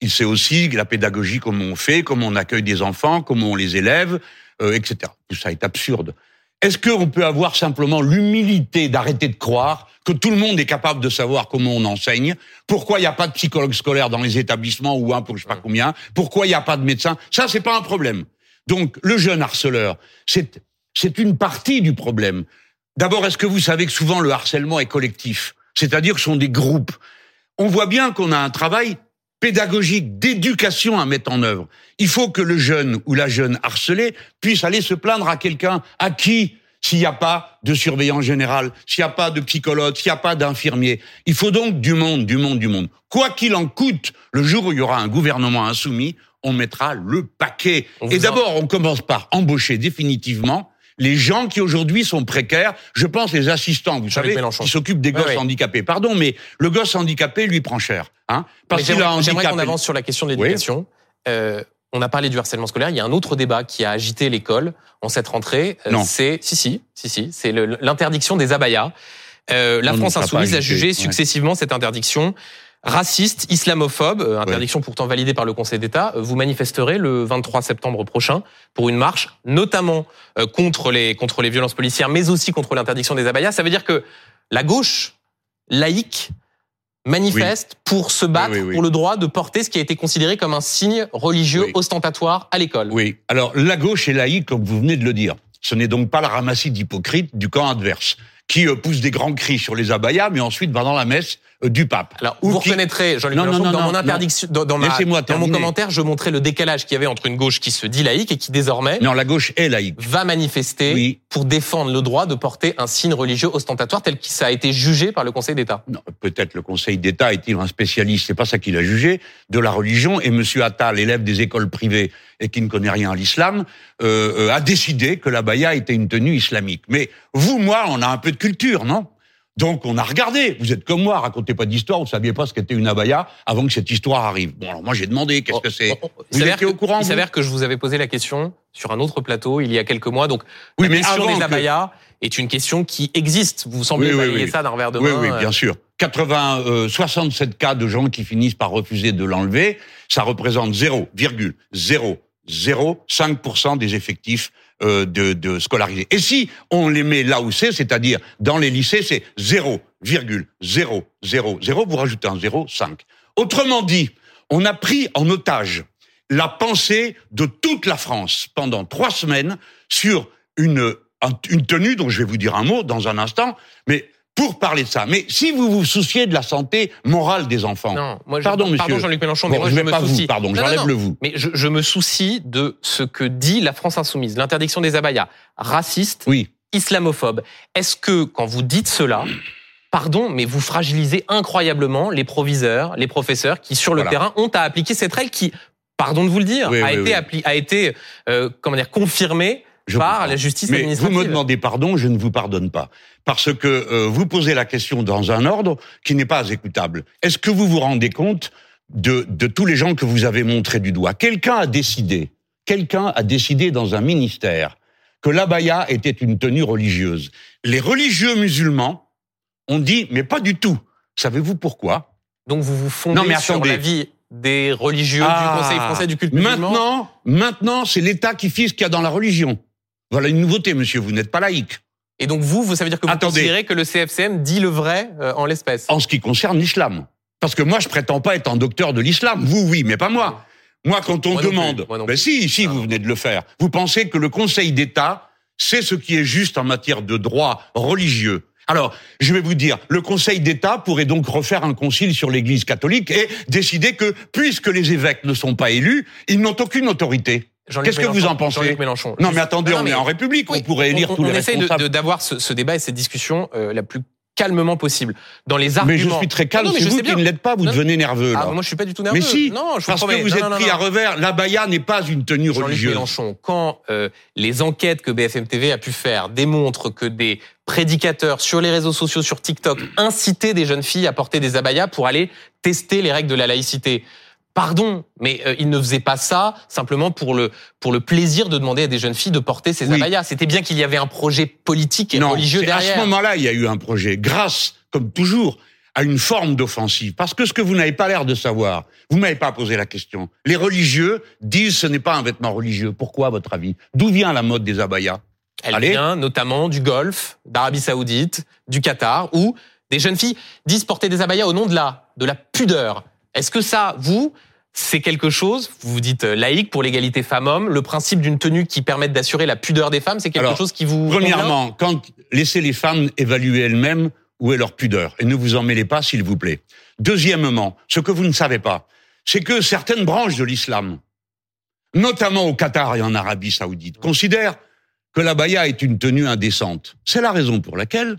Il sait aussi la pédagogie, comment on fait, comment on accueille des enfants, comment on les élève, euh, etc. Tout ça est absurde. Est-ce qu'on peut avoir simplement l'humilité d'arrêter de croire que tout le monde est capable de savoir comment on enseigne? Pourquoi il n'y a pas de psychologue scolaire dans les établissements ou un pour je sais pas combien? Pourquoi il n'y a pas de médecin? Ça, c'est pas un problème. Donc, le jeune harceleur, c'est c'est une partie du problème. D'abord, est-ce que vous savez que souvent le harcèlement est collectif? C'est-à-dire que ce sont des groupes. On voit bien qu'on a un travail pédagogique, d'éducation à mettre en œuvre. Il faut que le jeune ou la jeune harcelée puisse aller se plaindre à quelqu'un à qui s'il n'y a pas de surveillant général, s'il n'y a pas de psychologue, s'il n'y a pas d'infirmier. Il faut donc du monde, du monde, du monde. Quoi qu'il en coûte, le jour où il y aura un gouvernement insoumis, on mettra le paquet. On Et en- d'abord, on commence par embaucher définitivement les gens qui aujourd'hui sont précaires. Je pense les assistants, vous Jean-Luc savez, Mélenchon. qui s'occupent des Ouais, gosses ouais. handicapés. Pardon, mais le gosse handicapé lui prend cher, hein, parce Mais qu'il a un J'aimerais j'aimerais handicap. qu'on avance sur la question de l'éducation. Euh, on a parlé du harcèlement scolaire. Il y a un autre débat qui a agité l'école en cette rentrée. Euh, Non. C'est si si si si. C'est le- l'interdiction des abayas. Euh, la Non, France non, ça a pas insoumise a jugé ouais. successivement cette interdiction raciste, islamophobe, euh, interdiction pourtant validée par le Conseil d'État. Euh, Vous manifesterez le 23 septembre prochain pour une marche, notamment euh, contre les contre les violences policières, mais aussi contre l'interdiction des abayas. Ça veut dire que la gauche laïque manifeste pour se battre Oui, oui, oui. pour le droit de porter ce qui a été considéré comme un signe religieux ostentatoire à l'école. Oui. Alors, la gauche est laïque, comme vous venez de le dire. Ce n'est donc pas la ramassie d'hypocrites du camp adverse, qui pousse des grands cris sur les abayas, mais ensuite va dans la messe du pape. Alors, Ou vous qui- reconnaîtrez, Jean-Luc non, Mélenchon, non, dans non, mon interdiction, dans, dans ma- Laissez-moi dans mon commentaire, je montrais le décalage qu'il y avait entre une gauche qui se dit laïque et qui désormais Non, la gauche est laïque. va manifester Oui. pour défendre le droit de porter un signe religieux ostentatoire tel qu'il ça a été jugé par le Conseil d'État. Non, peut-être le Conseil d'État est-il un spécialiste, c'est pas ça qu'il a jugé, de la religion, et Monsieur Attal, élève des écoles privées et qui ne connaît rien à l'islam, euh, euh, a décidé que la baya était une tenue islamique. Mais vous, moi, on a un peu de culture, non? Donc on a regardé. Vous êtes comme moi, racontez pas d'histoire. Vous saviez pas ce qu'était une abaya avant que cette histoire arrive. Bon, alors moi j'ai demandé qu'est-ce que c'est? Oh, oh, Il Vous s'avère étiez que- au courant Il s'avère que je vous avais posé la question sur un autre plateau il y a quelques mois. Donc, Oui, la mais question des que- abayas est une question qui existe. Vous semblez Oui, oui, oui. ça d'un revers de Oui, main. oui, euh, bien sûr. 80, euh, 67 cas de gens qui finissent par refuser de l'enlever, ça représente 0,005% des effectifs euh, de, scolarisés. Et si on les met là où c'est, c'est-à-dire dans les lycées, c'est 0,000, vous rajoutez un 0,5. Autrement dit, on a pris en otage la pensée de toute la France pendant trois semaines sur une, un- une tenue dont je vais vous dire un mot dans un instant, mais pour parler de ça. Mais si vous vous souciez de la santé morale des enfants, Non, moi, je- Pardon, monsieur. Pardon, Jean-Luc Mélenchon, mais Bon, moi, je je, me pas vous, soucie. pardon, j'enlève le vous. Mais je, je me soucie de ce que dit la France insoumise. L'interdiction des abayas. Raciste, Oui. islamophobe. Est-ce que, quand vous dites cela, pardon, mais vous fragilisez incroyablement les proviseurs, les professeurs qui, sur le Voilà. terrain, ont à appliquer cette règle qui, pardon de vous le dire, Oui, a, oui, été oui. appli- a été, euh, comment dire, confirmée Je par comprends. la justice Mais vous me demandez pardon, je ne vous pardonne pas. Parce que euh, vous posez la question dans un ordre qui n'est pas écoutable. Est-ce que vous vous rendez compte de, de tous les gens que vous avez montrés du doigt? Quelqu'un a décidé, quelqu'un a décidé dans un ministère que l'abaya était une tenue religieuse. Les religieux musulmans ont dit, mais pas du tout. Savez-vous pourquoi? Donc vous vous fondez Non, mais sur l'avis des religieux Ah, du Conseil français du culte musulman. Maintenant, maintenant, c'est l'État qui fixe ce qu'il y a dans la religion. Voilà une nouveauté, monsieur. Vous n'êtes pas laïque. Et donc vous, vous ça veut dire que vous Attendez. considérez que le CFCM dit le vrai euh, en l'espèce. en ce qui concerne l'islam. Parce que moi, je prétends pas être un docteur de l'islam. Vous, oui, mais pas moi. Moi, quand on Moi demande, non ben si, si, Non. vous venez de le faire. Vous pensez que le Conseil d'État, c'est ce qui est juste en matière de droit religieux. Alors, je vais vous dire, le Conseil d'État pourrait donc refaire un concile sur l'Église catholique et décider que, puisque les évêques ne sont pas élus, ils n'ont aucune autorité. Jean-Luc Qu'est-ce que vous Mélenchon, en pensez Jean-Luc Mélenchon. Non, mais attendez, Non, on mais- est en République, Oui, on pourrait élire on, tous on les responsables. de- d'avoir ce, ce débat et cette discussion euh, la plus calmement possible. Dans les arguments. mais je suis très calme, Non, non, mais c'est vous qui bien. ne l'êtes pas, vous Non. devenez nerveux. Ah, là. moi, je suis pas du tout nerveux. Mais si, non, je parce vous que vous Non, êtes non, pris non. à revers. L'abaya n'est pas une tenue Jean-Luc religieuse. Mélenchon, quand euh, les enquêtes que BFM TV a pu faire démontrent que des prédicateurs sur les réseaux sociaux, sur TikTok, incitaient des jeunes filles à porter des abayas pour aller tester les règles de la laïcité. Pardon, mais euh, ils ne faisaient pas ça simplement pour le pour le plaisir de demander à des jeunes filles de porter ces Oui. abayas. C'était bien qu'il y avait un projet politique et non, religieux c'est à derrière. ce moment-là, il y a eu un projet, grâce, comme toujours, à une forme d'offensive. Parce que ce que vous n'avez pas l'air de savoir, vous m'avez pas posé la question. Les religieux disent ce n'est pas un vêtement religieux. Pourquoi, à votre avis? D'où vient la mode des abayas? Elle Allez. vient notamment du Golfe, d'Arabie Saoudite, du Qatar, où des jeunes filles disent porter des abayas au nom de la, de la pudeur. Est-ce que ça, vous, c'est quelque chose, vous vous dites euh, laïque pour l'égalité femmes-hommes, le principe d'une tenue qui permette d'assurer la pudeur des femmes, c'est quelque Alors, chose qui vous... Premièrement, quand laissez les femmes évaluer elles-mêmes où est leur pudeur et ne vous en mêlez pas, s'il vous plaît. Deuxièmement, ce que vous ne savez pas, c'est que certaines branches de l'islam, notamment au Qatar et en Arabie Saoudite, considèrent que la baya est une tenue indécente. C'est la raison pour laquelle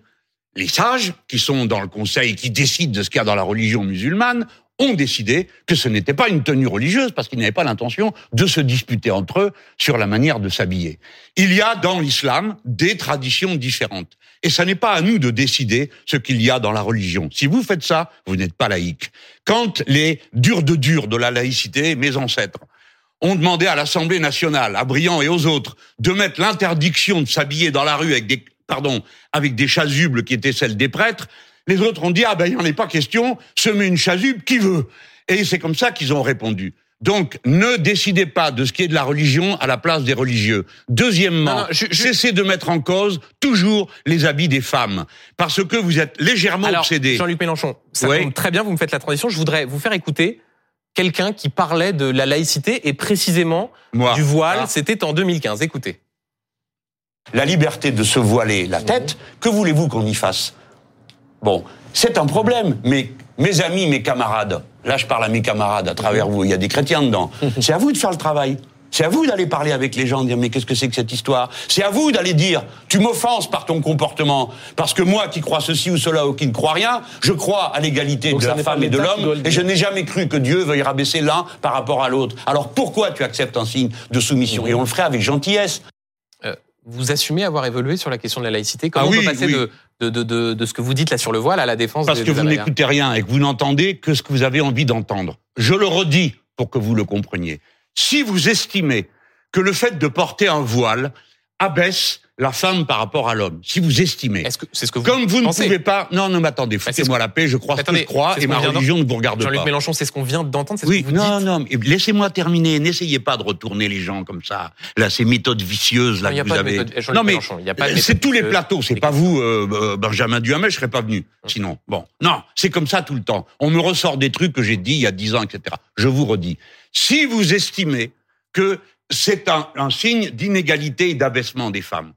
les sages, qui sont dans le conseil, qui décident de ce qu'il y a dans la religion musulmane, ont décidé que ce n'était pas une tenue religieuse parce qu'ils n'avaient pas l'intention de se disputer entre eux sur la manière de s'habiller. Il y a dans l'islam des traditions différentes. Et ça n'est pas à nous de décider ce qu'il y a dans la religion. Si vous faites ça, vous n'êtes pas laïque. Quand les durs de durs de la laïcité, mes ancêtres, ont demandé à l'Assemblée nationale, à Briand et aux autres, de mettre l'interdiction de s'habiller dans la rue avec des pardon, avec des chasubles qui étaient celles des prêtres. Les autres ont dit ah ben il n'y en est pas question, se met une chasuble qui veut? Et c'est comme ça qu'ils ont répondu. Donc, ne décidez pas de ce qui est de la religion à la place des religieux. Deuxièmement, Non, non, je- je- cessez de mettre en cause toujours les habits des femmes, parce que vous êtes légèrement Alors, obsédé. Jean-Luc Mélenchon, ça Oui. tombe très bien, vous me faites la transition. Je voudrais vous faire écouter quelqu'un qui parlait de la laïcité et précisément Moi, du voile. Ah. C'était en 2015. Écoutez. la liberté de se voiler la tête, que voulez-vous qu'on y fasse? Bon, c'est un problème, mais mes amis, mes camarades, là je parle à mes camarades à travers vous, il y a des chrétiens dedans, c'est à vous de faire le travail. C'est à vous d'aller parler avec les gens, dire mais qu'est-ce que c'est que cette histoire? C'est à vous d'aller dire tu m'offenses par ton comportement parce que moi qui crois ceci ou cela ou qui ne crois rien, je crois à l'égalité de la femme et de l'homme et je n'ai jamais cru que Dieu veuille rabaisser l'un par rapport à l'autre. Alors pourquoi tu acceptes un signe de soumission? Et on le ferait avec gentillesse. Euh, vous assumez avoir évolué sur la question de la laïcité Comment Ah on oui, peut passer oui. de, de, de, de, de ce que vous dites là sur le voile à la défense Parce des- que des vous n'écoutez rien et que vous n'entendez que ce que vous avez envie d'entendre. Je le redis pour que vous le compreniez. Si vous estimez que le fait de porter un voile abaisse la femme par rapport à l'homme, si vous estimez, Est-ce que c'est ce que vous comme vous ne pouvez pas, non, non, mais attendez, ce foutez-moi la paix, je crois ce que je crois et ma religion ne vous regarde Jean-Luc pas. Mélenchon, c'est ce qu'on vient d'entendre, c'est ce Oui, que vous non, dites. non, laissez-moi terminer. N'essayez pas de retourner les gens comme ça. Là, ces méthodes vicieuses là Non, il y a que vous pas de avez. méthode- Jean-Luc non, mais de c'est méthode tous les plateaux. C'est pas vous, euh, euh, Benjamin Duhamel, je serais pas venu. Sinon, bon, non, c'est comme ça tout le temps. On me ressort des trucs que j'ai dit il y a dix ans, etc. Je vous redis. Si vous estimez que c'est un, un signe d'inégalité et d'abaissement des femmes.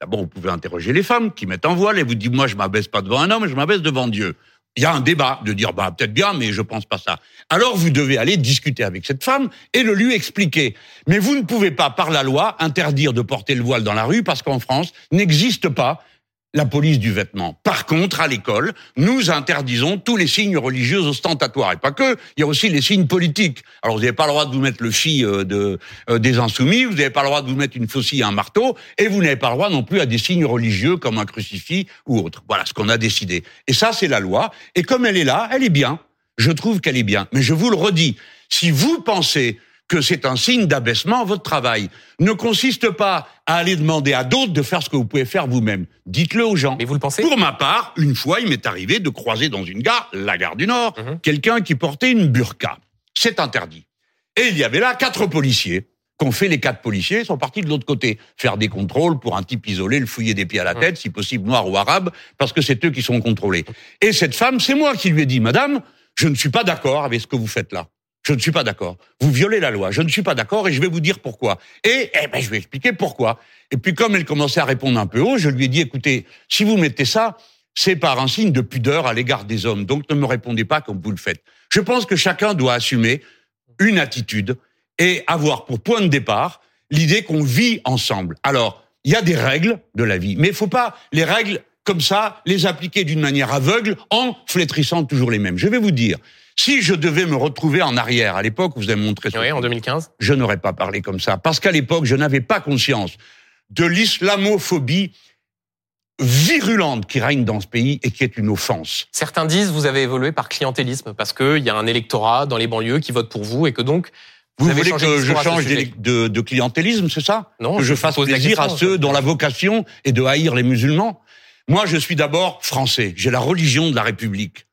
D'abord, vous pouvez interroger les femmes qui mettent en voile et vous dites, moi, je m'abaisse pas devant un homme, je m'abaisse devant Dieu. Il y a un débat de dire, bah, peut-être bien, mais je pense pas ça. Alors, vous devez aller discuter avec cette femme et le lui expliquer. Mais vous ne pouvez pas, par la loi, interdire de porter le voile dans la rue parce qu'en France, n'existe pas la police du vêtement. Par contre, à l'école, nous interdisons tous les signes religieux ostentatoires. Et pas que, il y a aussi les signes politiques. Alors, vous n'avez pas le droit de vous mettre le chi euh, de, euh, des insoumis, vous n'avez pas le droit de vous mettre une faucille et un marteau, et vous n'avez pas le droit non plus à des signes religieux comme un crucifix ou autre. Voilà ce qu'on a décidé. Et ça, c'est la loi. Et comme elle est là, elle est bien. Je trouve qu'elle est bien. Mais je vous le redis, si vous pensez que c'est un signe d'abaissement, votre travail ne consiste pas à aller demander à d'autres de faire ce que vous pouvez faire vous-même. Dites-le aux gens. Mais vous le pensez Pour ma part, une fois, il m'est arrivé de croiser dans une gare, la gare du Nord, Mhm. quelqu'un qui portait une burqa. C'est interdit. Et il y avait là quatre policiers qu'ont fait les quatre policiers, sont partis de l'autre côté, faire des contrôles pour un type isolé, le fouiller des pieds à la tête, si possible noir ou arabe, parce que c'est eux qui sont contrôlés. Et cette femme, c'est moi qui lui ai dit, Madame, je ne suis pas d'accord avec ce que vous faites là. Je ne suis pas d'accord. Vous violez la loi. Je ne suis pas d'accord et je vais vous dire pourquoi. Et eh ben, je vais expliquer pourquoi. Et puis comme elle commençait à répondre un peu haut, je lui ai dit, écoutez, si vous mettez ça, c'est par un signe de pudeur à l'égard des hommes. Donc ne me répondez pas comme vous le faites. Je pense que chacun doit assumer une attitude et avoir pour point de départ l'idée qu'on vit ensemble. Alors, il y a des règles de la vie, mais il faut pas les règles comme ça les appliquer d'une manière aveugle en flétrissant toujours les mêmes. Je vais vous dire, si je devais me retrouver en arrière à l'époque vous avez montré ce Oui, en film, 2015. je n'aurais pas parlé comme ça. Parce qu'à l'époque, je n'avais pas conscience de l'islamophobie virulente qui règne dans ce pays et qui est une offense. Certains disent vous avez évolué par clientélisme parce qu'il y a un électorat dans les banlieues qui vote pour vous et que donc vous, Vous, avez voulez que je change de, de clientélisme, c'est ça? Non, Que je je fasse plaisir à ceux dont la vocation est de haïr les musulmans? Moi, je suis d'abord français. J'ai la religion de la République.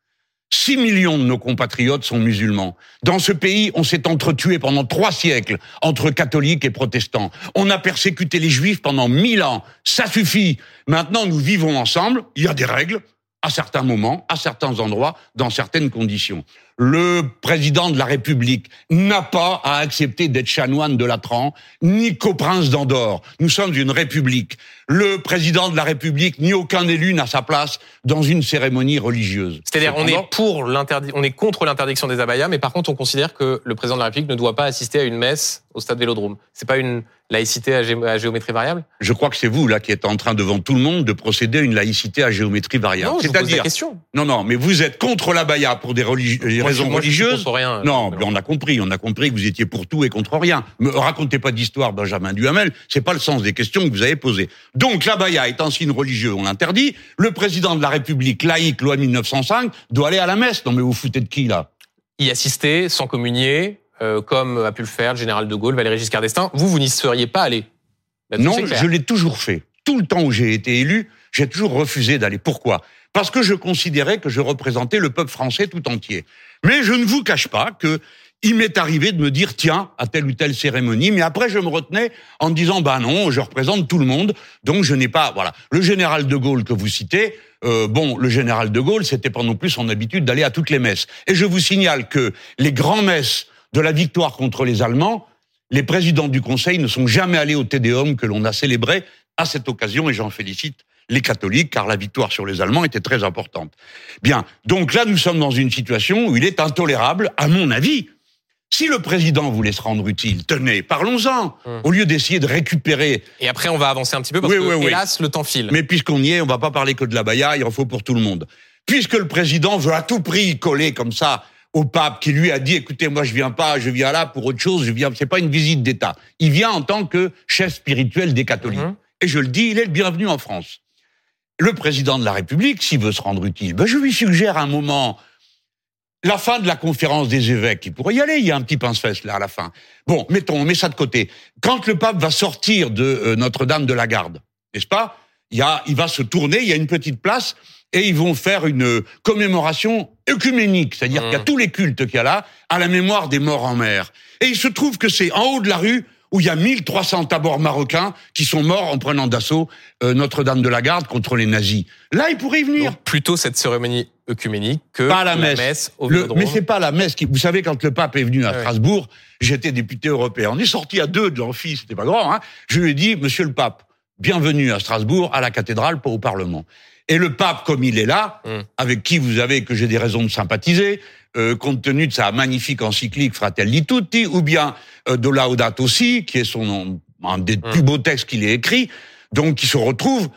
6 millions de nos compatriotes sont musulmans. Dans ce pays, on s'est entretué pendant trois siècles entre catholiques et protestants. On a persécuté les juifs pendant mille ans. Ça suffit. Maintenant, nous vivons ensemble. Il y a des règles à certains moments, à certains endroits, dans certaines conditions. Le président de la République n'a pas à accepter d'être chanoine de Latran, ni coprince d'Andorre. Nous sommes une République. Le président de la République, ni aucun élu n'a sa place dans une cérémonie religieuse. C'est-à-dire, on est pour on est contre l'interdiction des abayas, mais par contre, on considère que le président de la République ne doit pas assister à une messe au stade Vélodrome. C'est pas une laïcité à, gé- à géométrie variable? Je crois que c'est vous là qui êtes en train devant tout le monde de procéder à une laïcité à géométrie variable. C'est-à-dire, question. non, non, mais vous êtes contre l'abaya pour des religi- des Moi, raisons moi, religieuses. rien. Non, Euh, on a compris, on a compris que vous étiez pour tout et contre rien. Me racontez pas d'histoire, Benjamin Duhamel, c'est pas le sens des questions que vous avez posées. Donc l'abaya est un signe religieux, on l'interdit. Le président de la République, laïque, loi 1905, doit aller à la messe. Non mais vous foutez de qui là? Y assister sans communier, euh, comme a pu le faire le général de Gaulle, Valéry Giscard d'Estaing. Vous, vous n'y seriez pas allé. Non, je l'ai toujours fait. tout le temps où j'ai été élu, j'ai toujours refusé d'aller. Pourquoi? Parce que je considérais que je représentais le peuple français tout entier. Mais je ne vous cache pas que il m'est arrivé de me dire tiens à telle ou telle cérémonie, mais après je me retenais en me disant bah non, je représente tout le monde, donc je n'ai pas voilà. Le général de Gaulle que vous citez, euh, bon, le général de Gaulle, c'était pas non plus son habitude d'aller à toutes les messes. Et je vous signale que les grands messes de la victoire contre les Allemands, les présidents du Conseil ne sont jamais allés au Tédéum que l'on a célébré à cette occasion, et j'en félicite les catholiques, car la victoire sur les Allemands était très importante. Bien, donc là, nous sommes dans une situation où il est intolérable, à mon avis, si le président voulait se rendre utile, tenez, parlons-en, Hum. au lieu d'essayer de récupérer. Et après, on va avancer un petit peu parce Oui, que, oui, oui. hélas, le temps file. Mais puisqu'on y est, on va pas parler que de la baya, il en faut pour tout le monde. Puisque le président veut à tout prix coller comme ça au pape qui lui a dit écoutez moi je viens pas je viens là pour autre chose je viens c'est pas une visite d'état il vient en tant que chef spirituel des catholiques Mhm. et je le dis il est le bienvenu en France le président de la République s'il veut se rendre utile ben je lui suggère un moment la fin de la conférence des évêques, il pourrait y aller, il y a un petit pince-fesse là à la fin. Bon, mettons, on met ça de côté. Quand le pape va sortir de euh, Notre-Dame de la Garde, n'est-ce pas? Il, y a, il va se tourner, il y a une petite place, et ils vont faire une euh, commémoration œcuménique, c'est-à-dire Mmh. qu'il y a tous les cultes qu'il y a là, à la mémoire des morts en mer. Et il se trouve que c'est en haut de la rue où il y a 1300 tabords marocains qui sont morts en prenant d'assaut euh, Notre-Dame de la Garde contre les nazis. Là, il pourrait y venir. Donc, plutôt cette cérémonie œcuménique que Pas la messe. au Le- Vélodrome. mais c'est pas la messe qui. Vous savez, quand le pape est venu à Ouais. Strasbourg, j'étais député européen. On est sorti à deux de l'amphi, c'était pas grand. Hein. Je lui ai dit, Monsieur le pape, bienvenue à Strasbourg, à la cathédrale, pas au Parlement. Et le pape, comme il est là, Mm. avec qui vous avez que j'ai des raisons de sympathiser, euh, compte tenu de sa magnifique encyclique Fratelli Tutti, ou bien euh, de Laudato Si, qui est son un des Mm. plus beaux textes qu'il ait écrit, donc qui se retrouve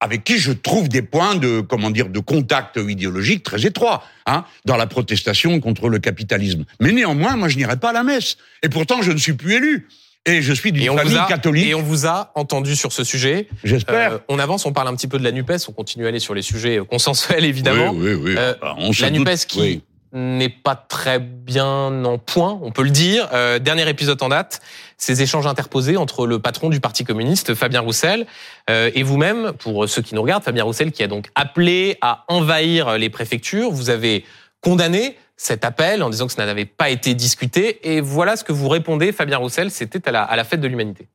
avec qui je trouve des points de comment dire de contact idéologique très étroits hein, dans la protestation contre le capitalisme. Mais néanmoins, moi je n'irai pas à la messe. Et pourtant, je ne suis plus élu. Et je suis d'une on, famille a, catholique. et on vous a entendu sur ce sujet. J'espère. Euh, on avance, on parle un petit peu de la NUPES, on continue à aller sur les sujets euh, consensuels, évidemment. Oui, oui, oui. Euh, Enfin, on la doute- NUPES qui oui. n'est pas très bien en point, on peut le dire. Euh, dernier épisode en date, ces échanges interposés entre le patron du Parti communiste, Fabien Roussel, et vous-même, pour ceux qui nous regardent, Fabien Roussel qui a donc appelé à envahir les préfectures. Vous avez condamné cet appel en disant que ça n'avait pas été discuté. Et voilà ce que vous répondez, Fabien Roussel, c'était à la, à la fête de l'humanité.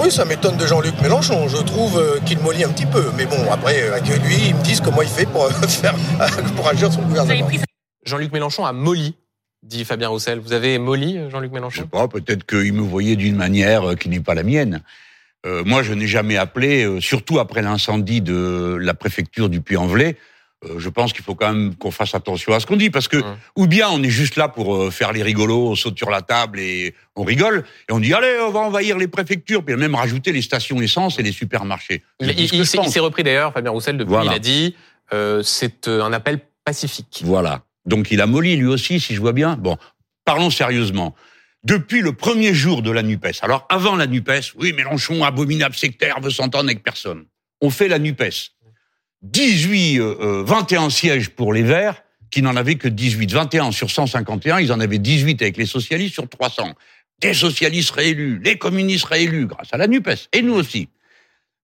Oui, ça m'étonne de Jean-Luc Mélenchon. Je trouve euh, qu'il mollit un petit peu. Mais bon, après, euh, que lui, ils me disent comment il fait pour, euh, faire, pour agir sur le gouvernement. Jean-Luc Mélenchon a molli, dit Fabien Roussel. Vous avez molli, Jean-Luc Je sais Mélenchon pas, peut-être qu'il me voyait d'une manière qui n'est pas la mienne. Euh, moi, je n'ai jamais appelé, surtout après l'incendie de la préfecture du Puy-en-Velay. Euh, je pense qu'il faut quand même qu'on fasse attention à ce qu'on dit, parce que ou bien on est juste là pour euh, faire les rigolos, on saute sur la table et on rigole, et on dit allez, on va envahir les préfectures, puis même rajouter les stations essence et les supermarchés. Il, s'est repris d'ailleurs, Fabien Roussel, depuis, Voilà. il a dit euh, c'est un appel pacifique. Voilà. Donc il a molli lui aussi, si je vois bien. Bon, parlons sérieusement. Depuis le premier jour de la NUPES, alors avant la NUPES, oui, Mélenchon, abominable sectaire, veut s'entendre avec personne. On fait la NUPES. 18, euh, euh, 21 sièges pour les Verts, qui n'en avaient que 18. 21 sur 151, ils en avaient 18 avec les socialistes sur 300. Des socialistes réélus, les communistes réélus, grâce à la NUPES, et nous aussi.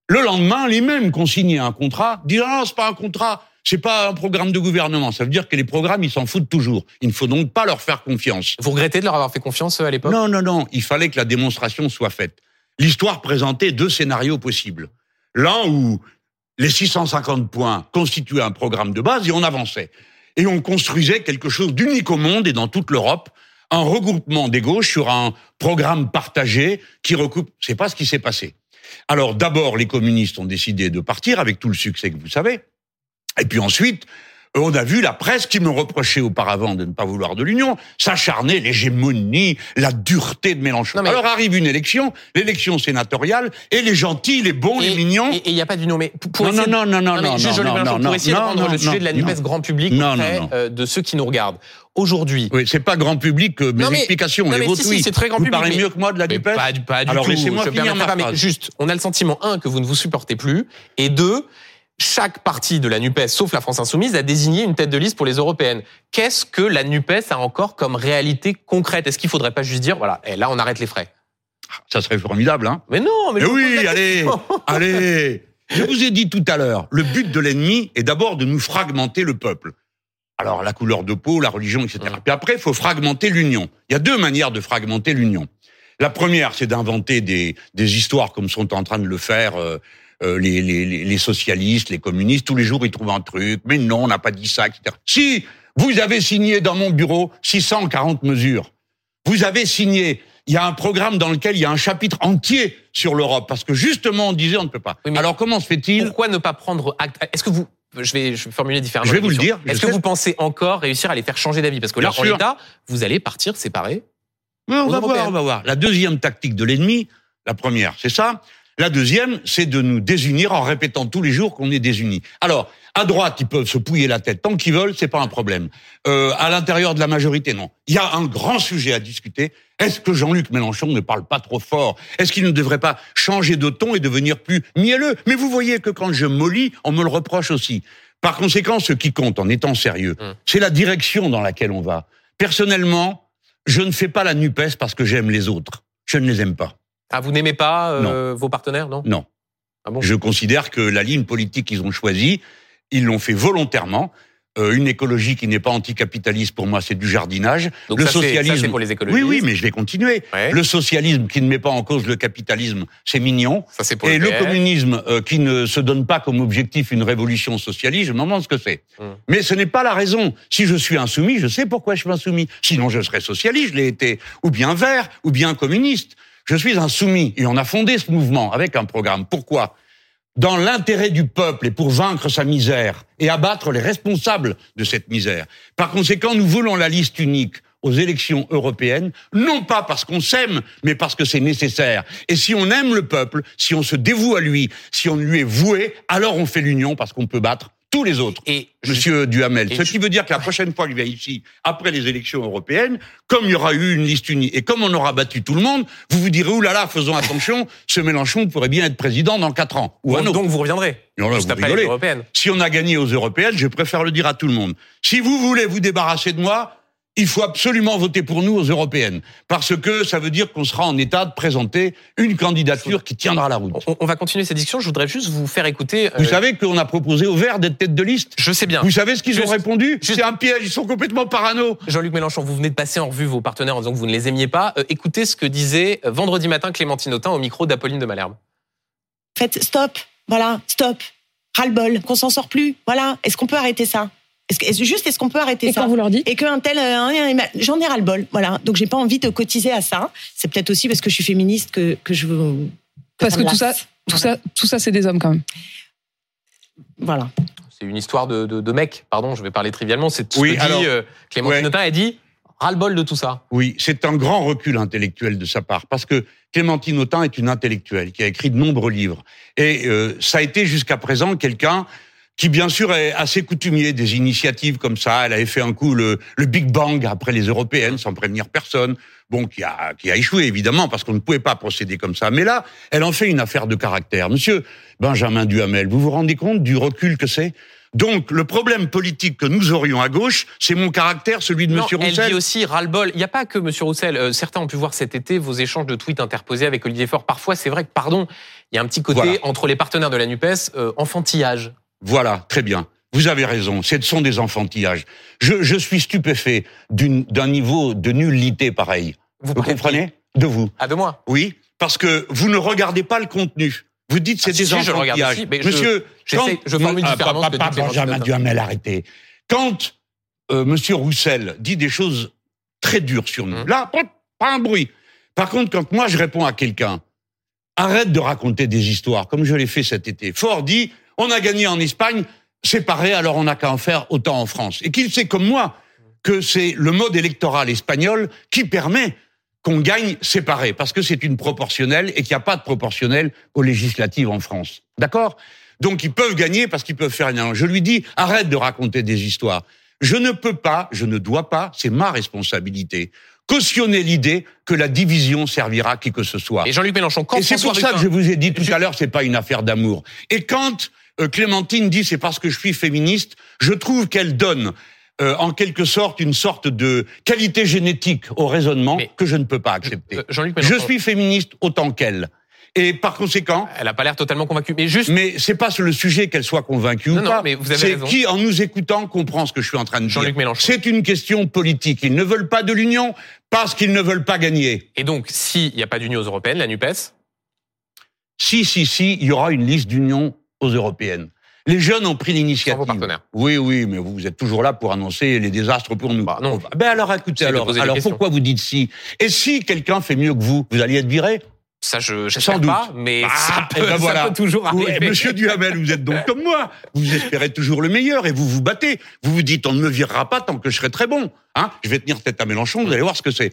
Le lendemain, les mêmes consignaient un contrat, disent ah, non, c'est pas un contrat, c'est pas un programme de gouvernement. Ça veut dire que les programmes, ils s'en foutent toujours. Il ne faut donc pas leur faire confiance. Vous regrettez de leur avoir fait confiance euh, à l'époque? Non, non, non. Il fallait que la démonstration soit faite. L'histoire présentait deux scénarios possibles. L'un où les 650 points constituaient un programme de base et on avançait. Et on construisait quelque chose d'unique au monde et dans toute l'Europe, un regroupement des gauches sur un programme partagé qui recoupe. C'est pas ce qui s'est passé. Alors d'abord, les communistes ont décidé de partir avec tout le succès que vous savez. Et puis ensuite, on a vu la presse qui me reprochait auparavant de ne pas vouloir de l'Union s'acharner l'hégémonie, la dureté de Mélenchon. Non, mais- Alors arrive une élection, l'élection sénatoriale, et les gentils, les bons, les mignons. Et il n'y a pas du nom. Mais pour, Non, essayer non, de- non, non, non, juste non, Jean-Luc non, Mélenchon, non, pour essayer non, de rendre non, le sujet de la non, NUPES non. grand public Non, auprès non, non. euh, de ceux qui nous regardent. Aujourd'hui, Oui, c'est pas grand public que mes Non, mais- explications. non, mais si, si, c'est très grand vous public, parlez mais- mieux que moi de la NUPES pas, pas du Alors tout. laissez-moi je finir ma pas, mais phrase. juste, on a le sentiment, un, que vous ne vous supportez plus, et deux, chaque parti de la NUPES, sauf la France Insoumise, a désigné une tête de liste pour les européennes. Qu'est-ce que la NUPES a encore comme réalité concrète? Est-ce qu'il faudrait pas juste dire, voilà, et là, on arrête les frais? Ça serait formidable, hein Mais non, mais Eh pose oui, allez, allez. Je vous ai dit tout à l'heure, le but de l'ennemi est d'abord de nous fragmenter le peuple. Alors la couleur de peau, la religion, etc. Mm. Puis après, il faut fragmenter l'union. Il y a deux manières de fragmenter l'union. La première, c'est d'inventer des, des histoires comme sont en train de le faire euh, euh, les, les, les les socialistes, les communistes. Tous les jours, ils trouvent un truc. Mais non, on n'a pas dit ça, etc. Si vous avez signé dans mon bureau 640 mesures, vous avez signé. Il y a un programme dans lequel il y a un chapitre entier sur l'Europe, parce que justement, on disait on ne peut pas. Oui, Alors comment se fait-il Pourquoi ne pas prendre acte? Est-ce que vous je vais, je vais formuler différemment. Je vais vous le dire, Est-ce que sais. vous pensez encore réussir à les faire changer d'avis? Parce que là, Bien en l'état, vous allez partir séparés. Oui, on va voir, on va voir. La deuxième tactique de l'ennemi, la première, c'est ça. La deuxième, c'est de nous désunir en répétant tous les jours qu'on est désunis. Alors, à droite, ils peuvent se pouiller la tête tant qu'ils veulent, c'est pas un problème. Euh, à l'intérieur de la majorité, non. Il y a un grand sujet à discuter. Est-ce que Jean-Luc Mélenchon ne parle pas trop fort? Est-ce qu'il ne devrait pas changer de ton et devenir plus mielleux? Mais vous voyez que quand je mollis, on me le reproche aussi. Par conséquent, ce qui compte, en étant sérieux, Hum. c'est la direction dans laquelle on va. Personnellement, je ne fais pas la NUPES parce que j'aime les autres. Je ne les aime pas. Ah, vous n'aimez pas euh, vos partenaires, non? Non. Ah bon? Je considère que la ligne politique qu'ils ont choisie, ils l'ont fait volontairement. Euh, une écologie qui n'est pas anticapitaliste, pour moi, c'est du jardinage. Donc le ça, ça, socialisme. c'est pour les écologistes. oui, oui, mais je vais continuer. Ouais. Le socialisme qui ne met pas en cause le capitalisme, c'est mignon. Ça, c'est pour Et le communisme euh, qui ne se donne pas comme objectif une révolution socialiste, je me demande ce que c'est. Hum. Mais ce n'est pas la raison. Si je suis insoumis, je sais pourquoi je suis insoumis. Sinon, je serais socialiste, je l'ai été. Ou bien vert, ou bien communiste. Je suis insoumis. Et on a fondé ce mouvement avec un programme. Pourquoi? Dans l'intérêt du peuple et pour vaincre sa misère et abattre les responsables de cette misère. Par conséquent, nous voulons la liste unique aux élections européennes, non pas parce qu'on s'aime, mais parce que c'est nécessaire. Et si on aime le peuple, si on se dévoue à lui, si on lui est voué, alors on fait l'union parce qu'on peut battre tous les autres. Et je- Monsieur Duhamel, et ce je- qui veut dire que la prochaine fois qu'il vient ici, après les élections européennes, comme il y aura eu une liste unie et comme on aura battu tout le monde, vous vous direz, oulala, faisons attention, ce Mélenchon pourrait bien être président dans quatre ans. Ou un donc, autre. donc vous reviendrez Non, là, juste vous après les européennes. Si on a gagné aux européennes, je préfère le dire à tout le monde. Si vous voulez vous débarrasser de moi, il faut absolument voter pour nous aux européennes. Parce que ça veut dire qu'on sera en état de présenter une candidature qui tiendra la route. On, on va continuer cette discussion. Je voudrais juste vous faire écouter. Vous euh, savez qu'on a proposé aux Verts d'être tête de liste? Je sais bien. Vous savez ce qu'ils ont répondu? juste- C'est un piège, ils sont complètement parano. Jean-Luc Mélenchon, vous venez de passer en revue vos partenaires en disant que vous ne les aimiez pas. Euh, écoutez ce que disait euh, vendredi matin Clémentine Autain au micro d'Apolline de Malherbe. Faites stop, voilà, stop, ras-le-bol, qu'on s'en sort plus, voilà. Est-ce qu'on peut arrêter ça? Est-ce que, est-ce- Juste, est-ce qu'on peut arrêter Et ça quand vous leur dites Et qu'un tel, euh, un- un- j'en ai ras-le-bol, voilà. Donc j'ai pas envie de cotiser à ça. C'est peut-être aussi parce que je suis féministe que, que je veux. Parce que tout ça, tout ça, tout ça, c'est des hommes quand même. Voilà. C'est une histoire de, de, de mec, pardon, je vais parler trivialement. C'est ce Oui, que dit euh, Clémentine ouais. Autain. Elle dit ras-le-bol de tout ça. Oui, c'est un grand recul intellectuel de sa part, parce que Clémentine Autain est une intellectuelle qui a écrit de nombreux livres. Et euh, ça a été jusqu'à présent quelqu'un qui, bien sûr, est assez coutumier des initiatives comme ça. Elle avait fait un coup le, le Big Bang après les européennes, sans prévenir personne. Bon, qui a, qui a échoué, évidemment, parce qu'on ne pouvait pas procéder comme ça. Mais là, elle en fait une affaire de caractère. Monsieur Benjamin Duhamel, vous vous rendez compte du recul que c'est? Donc, le problème politique que nous aurions à gauche, c'est mon caractère, celui de Monsieur elle Roussel. dit aussi ras-le-bol. Il n'y a pas que Monsieur Roussel. Euh, certains ont pu voir cet été vos échanges de tweets interposés avec Olivier Faure. Parfois, c'est vrai que, pardon, il y a un petit côté Voilà. entre les partenaires de la NUPES, euh, enfantillage. Voilà, très bien. Vous avez raison, ce sont des enfantillages. Je, je suis stupéfait d'un niveau de nullité pareil. Vous, comprenez De vous. Ah, de moi? Oui, parce que vous ne regardez pas le contenu. Vous dites c'est Ah, si, des si, je enfantillages. mais je- Monsieur, je formule Ah, différemment pas- ce que pas- dit Clémentine Benjamin. Duhamel, arrêtez. Quand euh, Monsieur Roussel dit des choses très dures sur nous, Hum. là, pas, pas un bruit. Par contre, quand moi je réponds à quelqu'un, arrête de raconter des histoires, comme je l'ai fait cet été. Fort dit, on a gagné en Espagne, c'est pareil, alors on n'a qu'à en faire autant en France. Et qu'il sait comme moi que c'est le mode électoral espagnol qui permet qu'on gagne séparé, parce que c'est une proportionnelle et qu'il n'y a pas de proportionnelle aux législatives en France. D'accord? Donc ils peuvent gagner parce qu'ils peuvent faire une... Je lui dis, arrête de raconter des histoires. Je ne peux pas, je ne dois pas, c'est ma responsabilité, cautionner l'idée que la division servira à qui que ce soit. Et Jean-Luc Mélenchon, quand Et c'est pour ça que je vous ai dit tout à l'heure, c'est pas une affaire d'amour. Et quand Clémentine dit c'est parce que je suis féministe, je trouve qu'elle donne euh, en quelque sorte une sorte de qualité génétique au raisonnement Mais- que je ne peux pas accepter. Euh, Jean-Luc Je suis féministe autant qu'elle. Et par conséquent, elle a pas l'air totalement convaincue. Mais juste, mais c'est pas sur le sujet qu'elle soit convaincue Non, ou non, mais vous avez C'est qui, en nous écoutant, comprend ce que je suis en train de dire. Jean-Luc Mélenchon. C'est une question politique. Ils ne veulent pas de l'union parce qu'ils ne veulent pas gagner. et donc, s'il n'y a pas d'union européenne, la NUPES, Si, si, si, il y aura une liste d'union aux européennes. Les jeunes ont pris l'initiative. Oui, oui, mais vous, vous êtes toujours là pour annoncer les désastres pour nous. Bah, non. Ben alors, écoutez, alors, alors pourquoi vous dites si? Et si quelqu'un fait mieux que vous, vous alliez être viré? Ça, je Sans doute. pas, mais Ah, ça, eh peut, ben ça peut toujours Ouais, arriver. Monsieur Duhamel, vous êtes donc comme moi. Vous espérez toujours le meilleur et vous vous battez. Vous vous dites, on ne me virera pas tant que je serai très bon. Hein je vais tenir tête à Mélenchon, vous allez voir ce que c'est.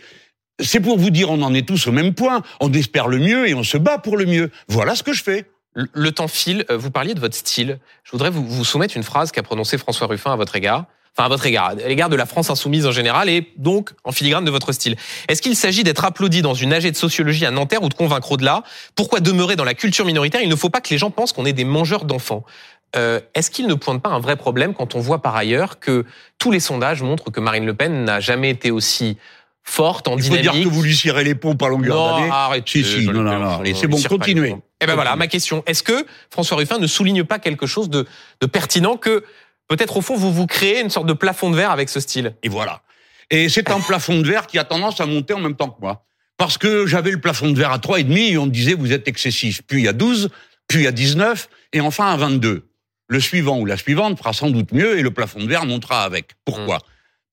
C'est pour vous dire, on en est tous au même point. On espère le mieux et on se bat pour le mieux. Voilà ce que je fais. Le- temps file. Euh, Vous parliez de votre style. Je voudrais vous, vous soumettre une phrase qu'a prononcée François Ruffin à votre égard. Enfin, à votre égard, à l'égard de la France insoumise en général et donc en filigrane de votre style. Est-ce qu'il s'agit d'être applaudi dans une AG de sociologie à Nanterre ou de convaincre au-delà? Pourquoi demeurer dans la culture minoritaire? Il ne faut pas que les gens pensent qu'on est des mangeurs d'enfants. Euh, Est-ce qu'il ne pointe pas un vrai problème quand on voit par ailleurs que tous les sondages montrent que Marine Le Pen n'a jamais été aussi forte en Il faut dire dynamique? que vous lui les pompes à longueur non, d'année. arrêtez. Si, si, Jean-Luc non, non, non, allez, c'est on bon, continuez. Eh ben voilà, ma question. Est-ce que François Ruffin ne souligne pas quelque chose de, de pertinent que peut-être au fond vous vous créez une sorte de plafond de verre avec ce style? Et voilà. Et c'est un plafond de verre qui a tendance à monter en même temps que moi. Parce que j'avais le plafond de verre à 3,5 et on me disait vous êtes excessif. Puis il y a 12, puis il y a 19 et enfin à 22. Le suivant ou la suivante fera sans doute mieux et le plafond de verre montera avec. Pourquoi?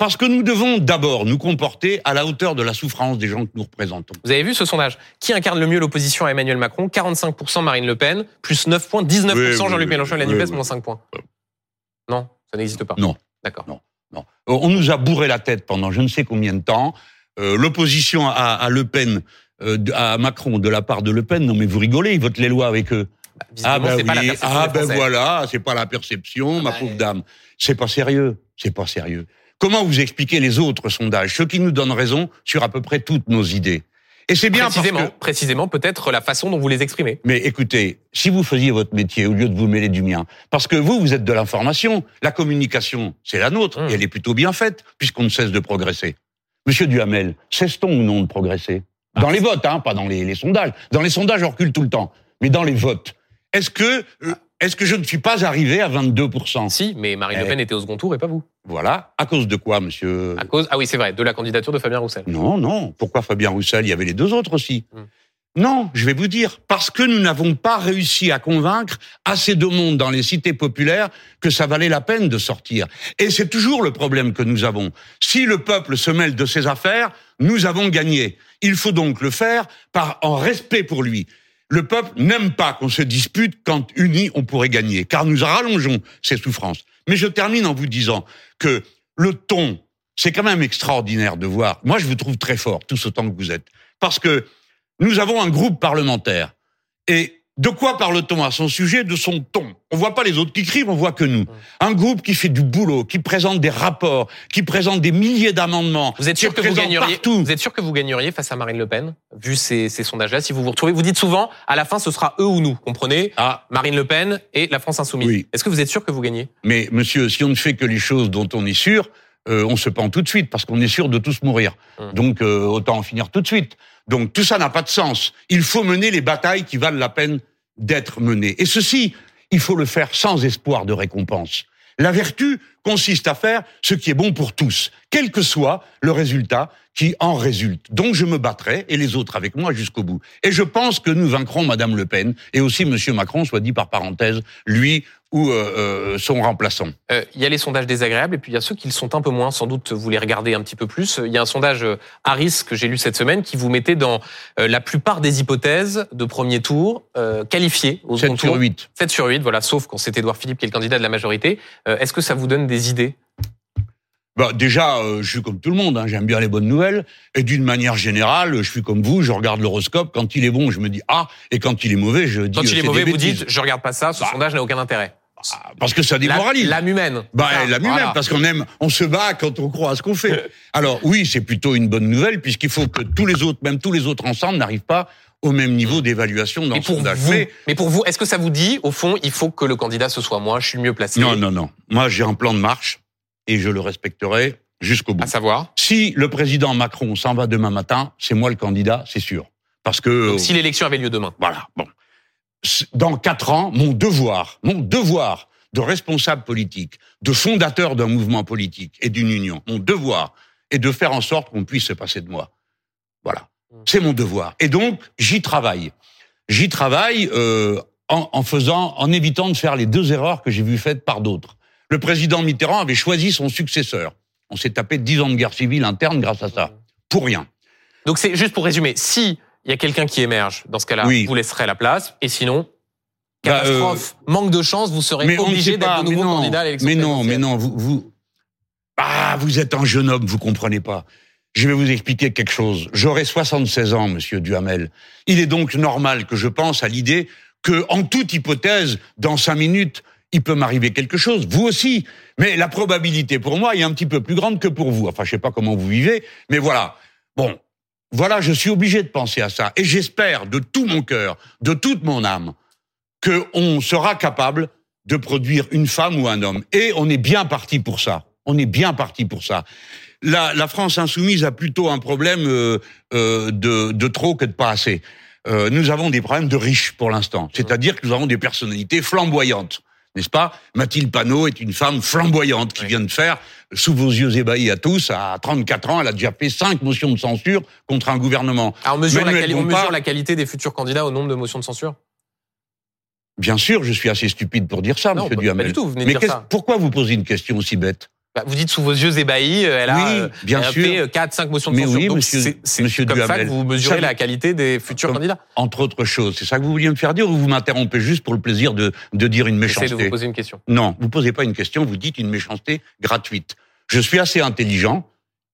Parce que nous devons d'abord nous comporter à la hauteur de la souffrance des gens que nous représentons. Vous avez vu ce sondage Qui incarne le mieux l'opposition à Emmanuel Macron 45% Marine Le Pen, plus 9 points, 19% Oui, oui, Jean-Luc oui, Mélenchon et la oui, NUPES, oui. moins 5 points. Non, ça n'existe pas. Non. D'accord. Non. Non. On nous a bourré la tête pendant je ne sais combien de temps. Euh, L'opposition à, à Le Pen, euh, à Macron de la part de Le Pen, non mais vous rigolez, ils votent les lois avec eux. Ben pas la oui. perception ah ben Français. voilà, c'est pas la perception, ma bah, pauvre euh. dame. C'est pas sérieux, c'est pas sérieux. Comment vous expliquez les autres sondages, ceux qui nous donnent raison sur à peu près toutes nos idées Et c'est bien parce Précisément, que précisément peut-être la façon dont vous les exprimez. mais écoutez, si vous faisiez votre métier au lieu de vous mêler du mien, parce que vous, vous êtes de l'information, la communication, c'est la nôtre, Mmh. et elle est plutôt bien faite, puisqu'on ne cesse de progresser. Monsieur Duhamel, cesse-t-on ou non de progresser? Dans les votes, hein, pas dans les, les sondages. Dans les sondages, on recule tout le temps. Mais dans les votes, est-ce que, euh, est-ce que je ne suis pas arrivé à 22% Si, mais Marine Le Eh. Pen était au second tour et pas vous. Voilà. À cause de quoi, monsieur À cause, ah oui, c'est vrai, de la candidature de Fabien Roussel. Non, non. Pourquoi Fabien Roussel Il y avait les deux autres aussi. Hmm. Non, je vais vous dire, parce que nous n'avons pas réussi à convaincre assez de monde dans les cités populaires que ça valait la peine de sortir. Et c'est toujours le problème que nous avons. Si le peuple se mêle de ses affaires, nous avons gagné. Il faut donc le faire par en respect pour lui. Le peuple n'aime pas qu'on se dispute quand unis on pourrait gagner, car nous rallongeons ses souffrances. Mais je termine en vous disant que le ton, c'est quand même extraordinaire de voir. Moi, je vous trouve très fort, tous autant que vous êtes, parce que nous avons un groupe parlementaire. Et de quoi parle-t-on à son sujet De son ton? On voit pas les autres qui crient, on voit que nous. Un groupe qui fait du boulot, qui présente des rapports, qui présente des milliers d'amendements. Vous êtes sûr que vous gagneriez partout. Vous êtes sûr que vous gagneriez face à Marine Le Pen, vu ces, ces sondages-là, si vous vous retrouvez Vous dites souvent, à la fin, ce sera eux ou nous. Comprenez? Ah, Marine Le Pen et la France insoumise. Oui. Est-ce que vous êtes sûr que vous gagnez? Mais monsieur, si on ne fait que les choses dont on est sûr, euh, on se pend tout de suite parce qu'on est sûr de tous mourir. Hum. Donc euh, autant en finir tout de suite. Donc tout ça n'a pas de sens. Il faut mener les batailles qui valent la peine d'être menées. Et ceci, il faut le faire sans espoir de récompense. La vertu consiste à faire ce qui est bon pour tous, quel que soit le résultat qui en résulte. Donc je me battrai, et les autres avec moi, jusqu'au bout. Et je pense que nous vaincrons Madame Le Pen, et aussi Monsieur Macron, soit dit par parenthèse, lui ou euh, euh, son remplaçant. Euh, Il y a les sondages désagréables et puis il y a ceux qui le sont un peu moins. Sans doute vous les regardez un petit peu plus. Il y a un sondage euh, Harris que j'ai lu cette semaine qui vous mettait dans euh, la plupart des hypothèses de premier tour euh, qualifiées au 7 second sur tour. 8. 7 sur 8, voilà, sauf quand c'est Édouard Philippe qui est le candidat de la majorité. Euh, Est-ce que ça vous donne des idées? Bah, déjà, euh, je suis comme tout le monde, hein, j'aime bien les bonnes nouvelles. Et d'une manière générale, je suis comme vous, je regarde l'horoscope. Quand il est bon, je me dis ah, et quand il est mauvais, je dis Quand euh, il est mauvais, vous dites je regarde pas ça, ce Bah. sondage n'a aucun intérêt. Ah, parce que ça démoralise. L'âme humaine. Bah, Ah, voilà. parce qu'on aime, on se bat quand on croit à ce qu'on fait. Alors oui, c'est plutôt une bonne nouvelle puisqu'il faut que tous les autres, même tous les autres ensemble, n'arrivent pas au même niveau d'évaluation dans Mais le pour sondage. vous, Mais- mais pour vous, est-ce que ça vous dit, au fond, il faut que le candidat ce soit moi, je suis le mieux placé? Non, non, non. Moi, j'ai un plan de marche et je le respecterai jusqu'au bout. À savoir? Si le président Macron s'en va demain matin, c'est moi le candidat, c'est sûr. Parce que Donc, si l'élection avait lieu demain. voilà, bon. Dans quatre ans, mon devoir, mon devoir de responsable politique, de fondateur d'un mouvement politique et d'une union, mon devoir est de faire en sorte qu'on puisse se passer de moi. Voilà, c'est mon devoir. Et donc, j'y travaille. J'y travaille euh, en, en faisant, en évitant de faire les deux erreurs que j'ai vues faites par d'autres. Le président Mitterrand avait choisi son successeur. On s'est tapé dix ans de guerre civile interne grâce à ça. Pour rien. Donc c'est juste pour résumer. Si il y a quelqu'un qui émerge, dans ce cas-là, Oui. vous laisserez la place. Et sinon, Bah, catastrophe, manque de chance, vous serez obligé d'être de nouveau candidat à l'élection mais non, mais non, vous, vous, ah, vous êtes un jeune homme, vous comprenez pas. Je vais vous expliquer quelque chose. J'aurai 76 ans, monsieur Duhamel. Il est donc normal que je pense à l'idée que, en toute hypothèse, dans cinq minutes, il peut m'arriver quelque chose. Vous aussi. Mais la probabilité pour moi est un petit peu plus grande que pour vous. Enfin, je sais pas comment vous vivez, mais voilà. Bon. Voilà, je suis obligé de penser à ça. Et j'espère de tout mon cœur, de toute mon âme, qu'on sera capable de produire une femme ou un homme. Et on est bien parti pour ça. On est bien parti pour ça. La, la France insoumise a plutôt un problème euh, euh, de, de trop que de pas assez. Euh, nous avons des problèmes de riches pour l'instant. C'est-à-dire que nous avons des personnalités flamboyantes. N'est-ce pas? Mathilde Panot est une femme flamboyante qui Oui. vient de faire, sous vos yeux ébahis à tous, à 34 ans, elle a déjà fait cinq motions de censure contre un gouvernement. Ah, on mesure, la, Manuel quali- on Bompard- mesure la qualité des futurs candidats au nombre de motions de censure? Bien sûr, je suis assez stupide pour dire ça, Non, monsieur Duhamel. pas du tout, vous venez de Mais dire qu'est-ce- ça. pourquoi vous posez une question aussi bête? Vous dites sous vos yeux ébahis, euh, elle a, Oui, euh, bien elle a sûr. fait 4, 5 motions de Mais censure. oui, Donc monsieur- c'est- monsieur comme ça Duhamel. que vous mesurez Ça- la qualité des futurs Comme- candidats. Entre autres choses, c'est ça que vous vouliez me faire dire ou vous m'interrompez juste pour le plaisir de, de dire une J'essaie de méchanceté vous poser une question. Non, vous posez pas une question, vous dites une méchanceté gratuite. Je suis assez intelligent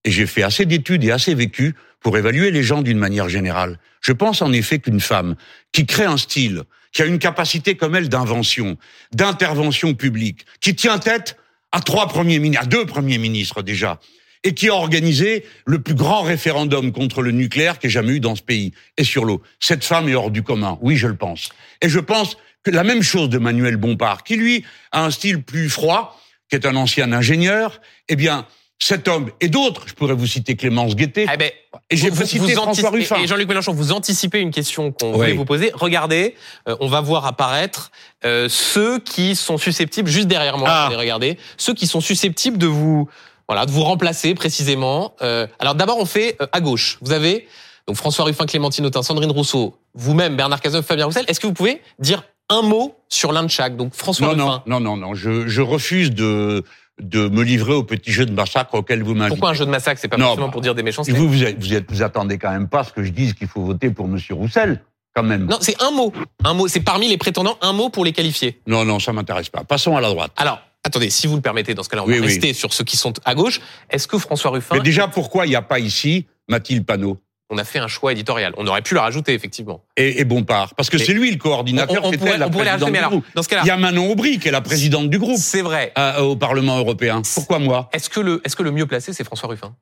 et j'ai fait assez d'études et assez vécu pour évaluer les gens d'une manière générale. Je pense en effet qu'une femme qui crée un style, qui a une capacité comme elle d'invention, d'intervention publique, qui tient tête à trois premiers ministres, à deux premiers ministres déjà, et qui a organisé le plus grand référendum contre le nucléaire qu'il y ait jamais eu dans ce pays, et sur l'eau. Cette femme est hors du commun, oui, je le pense. Et je pense que la même chose de Manuel Bompard, qui lui a un style plus froid, qui est un ancien ingénieur, eh bien, cet homme et d'autres, je pourrais vous citer Clémence Guettet, Eh ben, et j'ai vous- vous- François Ruffin. Et Jean-Luc Mélenchon, vous anticipez une question qu'on Oui. voulait vous poser. Regardez, euh, on va voir apparaître euh, ceux qui sont susceptibles, juste derrière moi, Ah. allez regarder, ceux qui sont susceptibles de vous, voilà, de vous remplacer précisément. Euh, alors d'abord, on fait euh, à gauche. Vous avez donc François Ruffin, Clémentine Autain, Sandrine Rousseau, vous-même, Bernard Cazeneuve, Fabien Roussel. Est-ce que vous pouvez dire un mot sur l'un de chaque Donc François Non, Ruffin. non, non, non, non, je, je refuse de, de me livrer au petit jeu de massacre auquel vous m'invitez. Pourquoi un jeu de massacre C'est pas Non, forcément bah, pour dire des méchancetés. vous, vous, vous, vous attendez quand même pas ce que je dise qu'il faut voter pour Monsieur Roussel, quand même. Non, c'est un mot. Un mot. C'est parmi les prétendants un mot pour les qualifier. non, non, ça m'intéresse pas. Passons à la droite. Alors, attendez, si vous le permettez, dans ce cas-là, on Oui, va oui. rester sur ceux qui sont à gauche. Est-ce que François Ruffin, Mais déjà, pourquoi il n'y a pas ici Mathilde Panot? On a fait un choix éditorial On aurait pu le rajouter, effectivement. et, et Bompard Parce que c'est lui le coordinateur, on- pourrait, la on pourrait les rajouter, mais alors, dans ce Il y a Manon Aubry, qui est la présidente du groupe c'est vrai. euh, au Parlement européen. Pourquoi moi? Est-ce que le, est-ce que le mieux placé, c'est François Ruffin?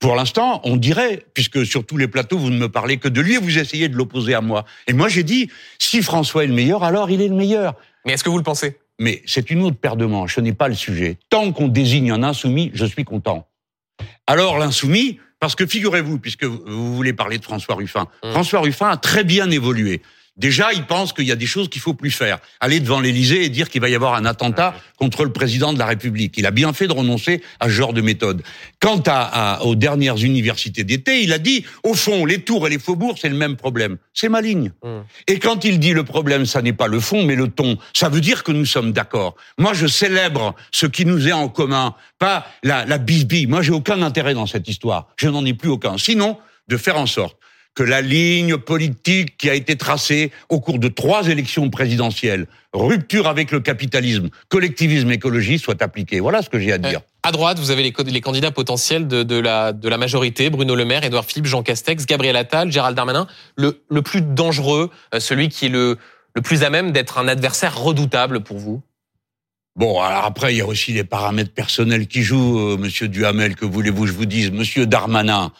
Pour l'instant, on dirait, puisque sur tous les plateaux, vous ne me parlez que de lui et vous essayez de l'opposer à moi. Et moi, j'ai dit, si François est le meilleur, alors il est le meilleur. Mais est-ce que vous le pensez? Mais c'est une autre paire de manches, ce n'est pas le sujet. Tant qu'on désigne un insoumis, je suis content. Alors l'insoumis, parce que figurez-vous, puisque vous voulez parler de François Ruffin, Hum. François Ruffin a très bien évolué. Déjà, il pense qu'il y a des choses qu'il faut plus faire. Aller devant l'Élysée et dire qu'il va y avoir un attentat contre le président de la République. Il a bien fait de renoncer à ce genre de méthode. Quant à, à- aux dernières universités d'été, il a dit, au fond, les tours et les faubourgs, c'est le même problème. C'est ma ligne. Hum. Et quand il dit le problème, ça n'est pas le fond, mais le ton, ça veut dire que nous sommes d'accord. Moi, je célèbre ce qui nous est en commun, pas la, la bisbille. Moi, j'ai aucun intérêt dans cette histoire. Je n'en ai plus aucun. Sinon, de faire en sorte que la ligne politique qui a été tracée au cours de trois élections présidentielles, rupture avec le capitalisme, collectivisme, écologie, soit appliquée. Voilà ce que j'ai à dire. Euh, À droite, vous avez les, candidats potentiels de, de la, de la majorité Bruno Le Maire, Édouard Philippe, Jean Castex, Gabriel Attal, Gérald Darmanin. Le, le plus dangereux, euh, celui qui est le, le plus à même d'être un adversaire redoutable pour vous? Bon, alors après, il y a aussi les paramètres personnels qui jouent, euh, Monsieur Duhamel, que voulez-vous que je vous dise? Monsieur Darmanin,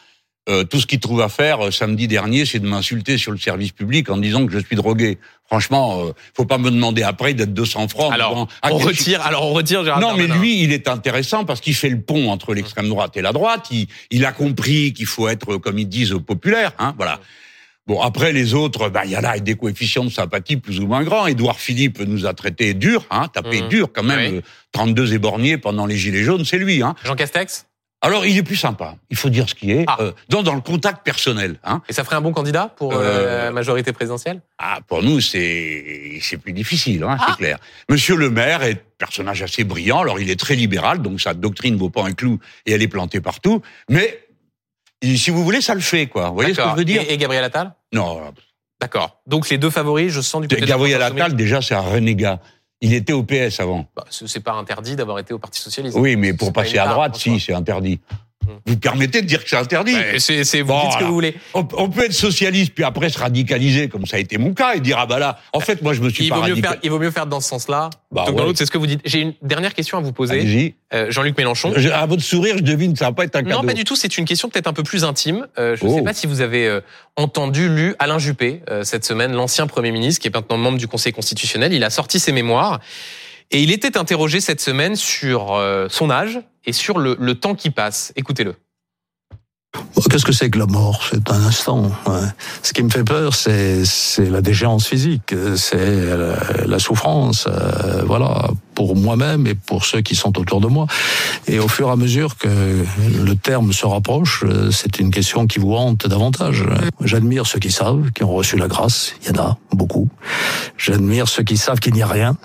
euh, tout ce qu'il trouve à faire euh, samedi dernier, c'est de m'insulter sur le service public en disant que je suis drogué. Franchement, euh, faut pas me demander après d'être 200 francs. Alors, ah, on quel retire. Alors, on retire. Non, mais lui, il est intéressant parce qu'il fait le pont entre l'extrême droite et la droite. Il, il a compris qu'il faut être, comme ils disent, populaire. Hein, voilà. Bon, après les autres, bah, il y en a des coefficients de sympathie plus ou moins grands. Édouard Philippe nous a traités dur, hein, tapé Mhm. dur quand même. Oui. euh, 32 éborgnés pendant les Gilets jaunes, c'est lui. Hein. Jean Castex? Alors, il est plus sympa. Il faut dire ce qui est. Ah. euh, dans, dans le contact personnel. Hein. Et ça ferait un bon candidat pour euh, Euh, la majorité présidentielle? Ah, pour nous, c'est c'est plus difficile, hein, Ah. c'est clair. Monsieur le maire est un personnage assez brillant. Alors, il est très libéral, donc sa doctrine vaut pas un clou et elle est plantée partout. Mais si vous voulez, ça le fait, quoi. Vous voyez ce que je veux dire? Et, et Gabriel Attal? Non, D'accord. Donc les deux favoris, je sens du côté Gabriel Attal, déjà, c'est un renégat. Il était au PS avant. Bah, ce- c'est pas interdit d'avoir été au Parti socialiste. Oui, mais pour passer à droite, si, c'est interdit. Hmm. Vous permettez de dire que c'est interdit c'est, c'est- vous Bon, dites ce que vous voulez. on, on peut être socialiste puis après se radicaliser comme ça a été mon cas et dire ah bah là en fait moi je me suis Il pas vaut, mieux radical- faire, il vaut mieux faire dans ce sens-là Bah plutôt que dans l'autre. C'est ce que vous dites. J'ai une dernière question à vous poser. Euh, Jean-Luc Mélenchon. Je- À votre sourire, je devine, ça va pas être un cadeau. Non, pas du tout. C'est une question peut-être un peu plus intime. Euh, je ne Oh. sais pas si vous avez euh, entendu, lu Alain Juppé euh, cette semaine, l'ancien Premier ministre, qui est maintenant membre du Conseil constitutionnel. Il a sorti ses mémoires et il était interrogé cette semaine sur euh, son âge et sur le, le temps qui passe. Écoutez-le. Qu'est-ce que c'est que la mort? C'est un instant. ouais. Ce qui me fait peur, c'est la déchéance physique, c'est la, la souffrance, euh, voilà, pour moi-même et pour ceux qui sont autour de moi. Et au fur et à mesure que le terme se rapproche, euh, c'est une question qui vous hante davantage. J'admire ceux qui savent, qui ont reçu la grâce. Il y en a beaucoup. J'admire ceux qui savent qu'il n'y a rien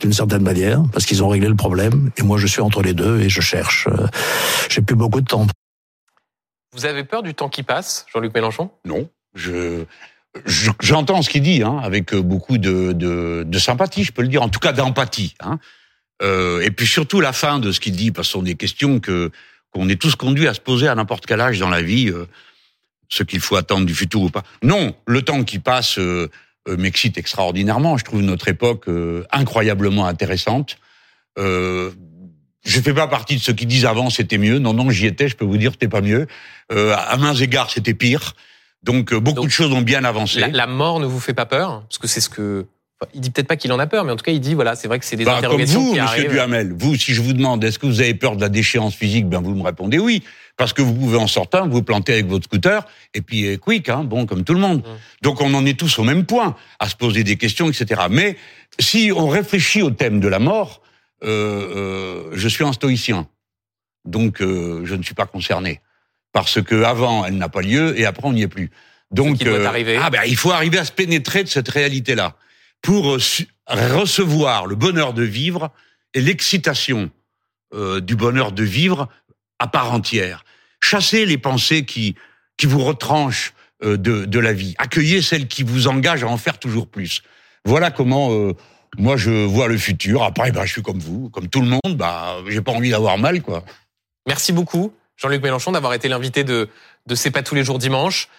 d'une certaine manière, parce qu'ils ont réglé le problème. Et moi, je suis entre les deux et je cherche. Euh, J'ai plus beaucoup de temps. Vous avez peur du temps qui passe, Jean-Luc Mélenchon? Non, je je- j'entends ce qu'il dit hein, avec beaucoup de, de de sympathie, je peux le dire, en tout cas d'empathie. Hein. Euh, et puis surtout la fin de ce qu'il dit, parce que ce sont des questions que qu'on est tous conduits à se poser à n'importe quel âge dans la vie, euh, ce qu'il faut attendre du futur ou pas. Non, le temps qui passe euh, euh, m'excite extraordinairement. Je trouve notre époque euh, incroyablement intéressante. Euh, je fais pas partie de ceux qui disent avant c'était mieux. Non, non, j'y étais. Je peux vous dire c'était pas mieux. Euh, à mains égards c'était pire. Donc euh, beaucoup Donc, de choses ont bien avancé. la, la mort ne vous fait pas peur? Parce que c'est ce que... il dit peut-être pas qu'il en a peur, mais en tout cas, il dit, voilà, c'est vrai que c'est des Bah, comme vous, qui Monsieur arrivent. Duhamel, vous, si je vous demande, est-ce que vous avez peur de la déchéance physique Ben vous me répondez oui, parce que vous pouvez en sortir, vous planter avec votre scooter, et puis euh, quick, hein, bon comme tout le monde. Mm. Donc on en est tous au même point, à se poser des questions, etc. Mais si on réfléchit au thème de la mort, euh, euh, je suis un stoïcien, donc euh, je ne suis pas concerné, parce que avant elle n'a pas lieu et après on n'y est plus. Donc doit arriver. ah ben il faut arriver à se pénétrer de cette réalité-là pour euh, recevoir le bonheur de vivre et l'excitation euh, du bonheur de vivre à part entière. Chasser les pensées qui qui vous retranchent euh, de de la vie. Accueillez celles qui vous engagent à en faire toujours plus. Voilà comment moi je vois le futur. Après, bah, je suis comme vous, comme tout le monde. Bah, j'ai pas envie d'avoir mal, quoi. Merci beaucoup, Jean-Luc Mélenchon, d'avoir été l'invité de, de C'est pas tous les jours dimanche.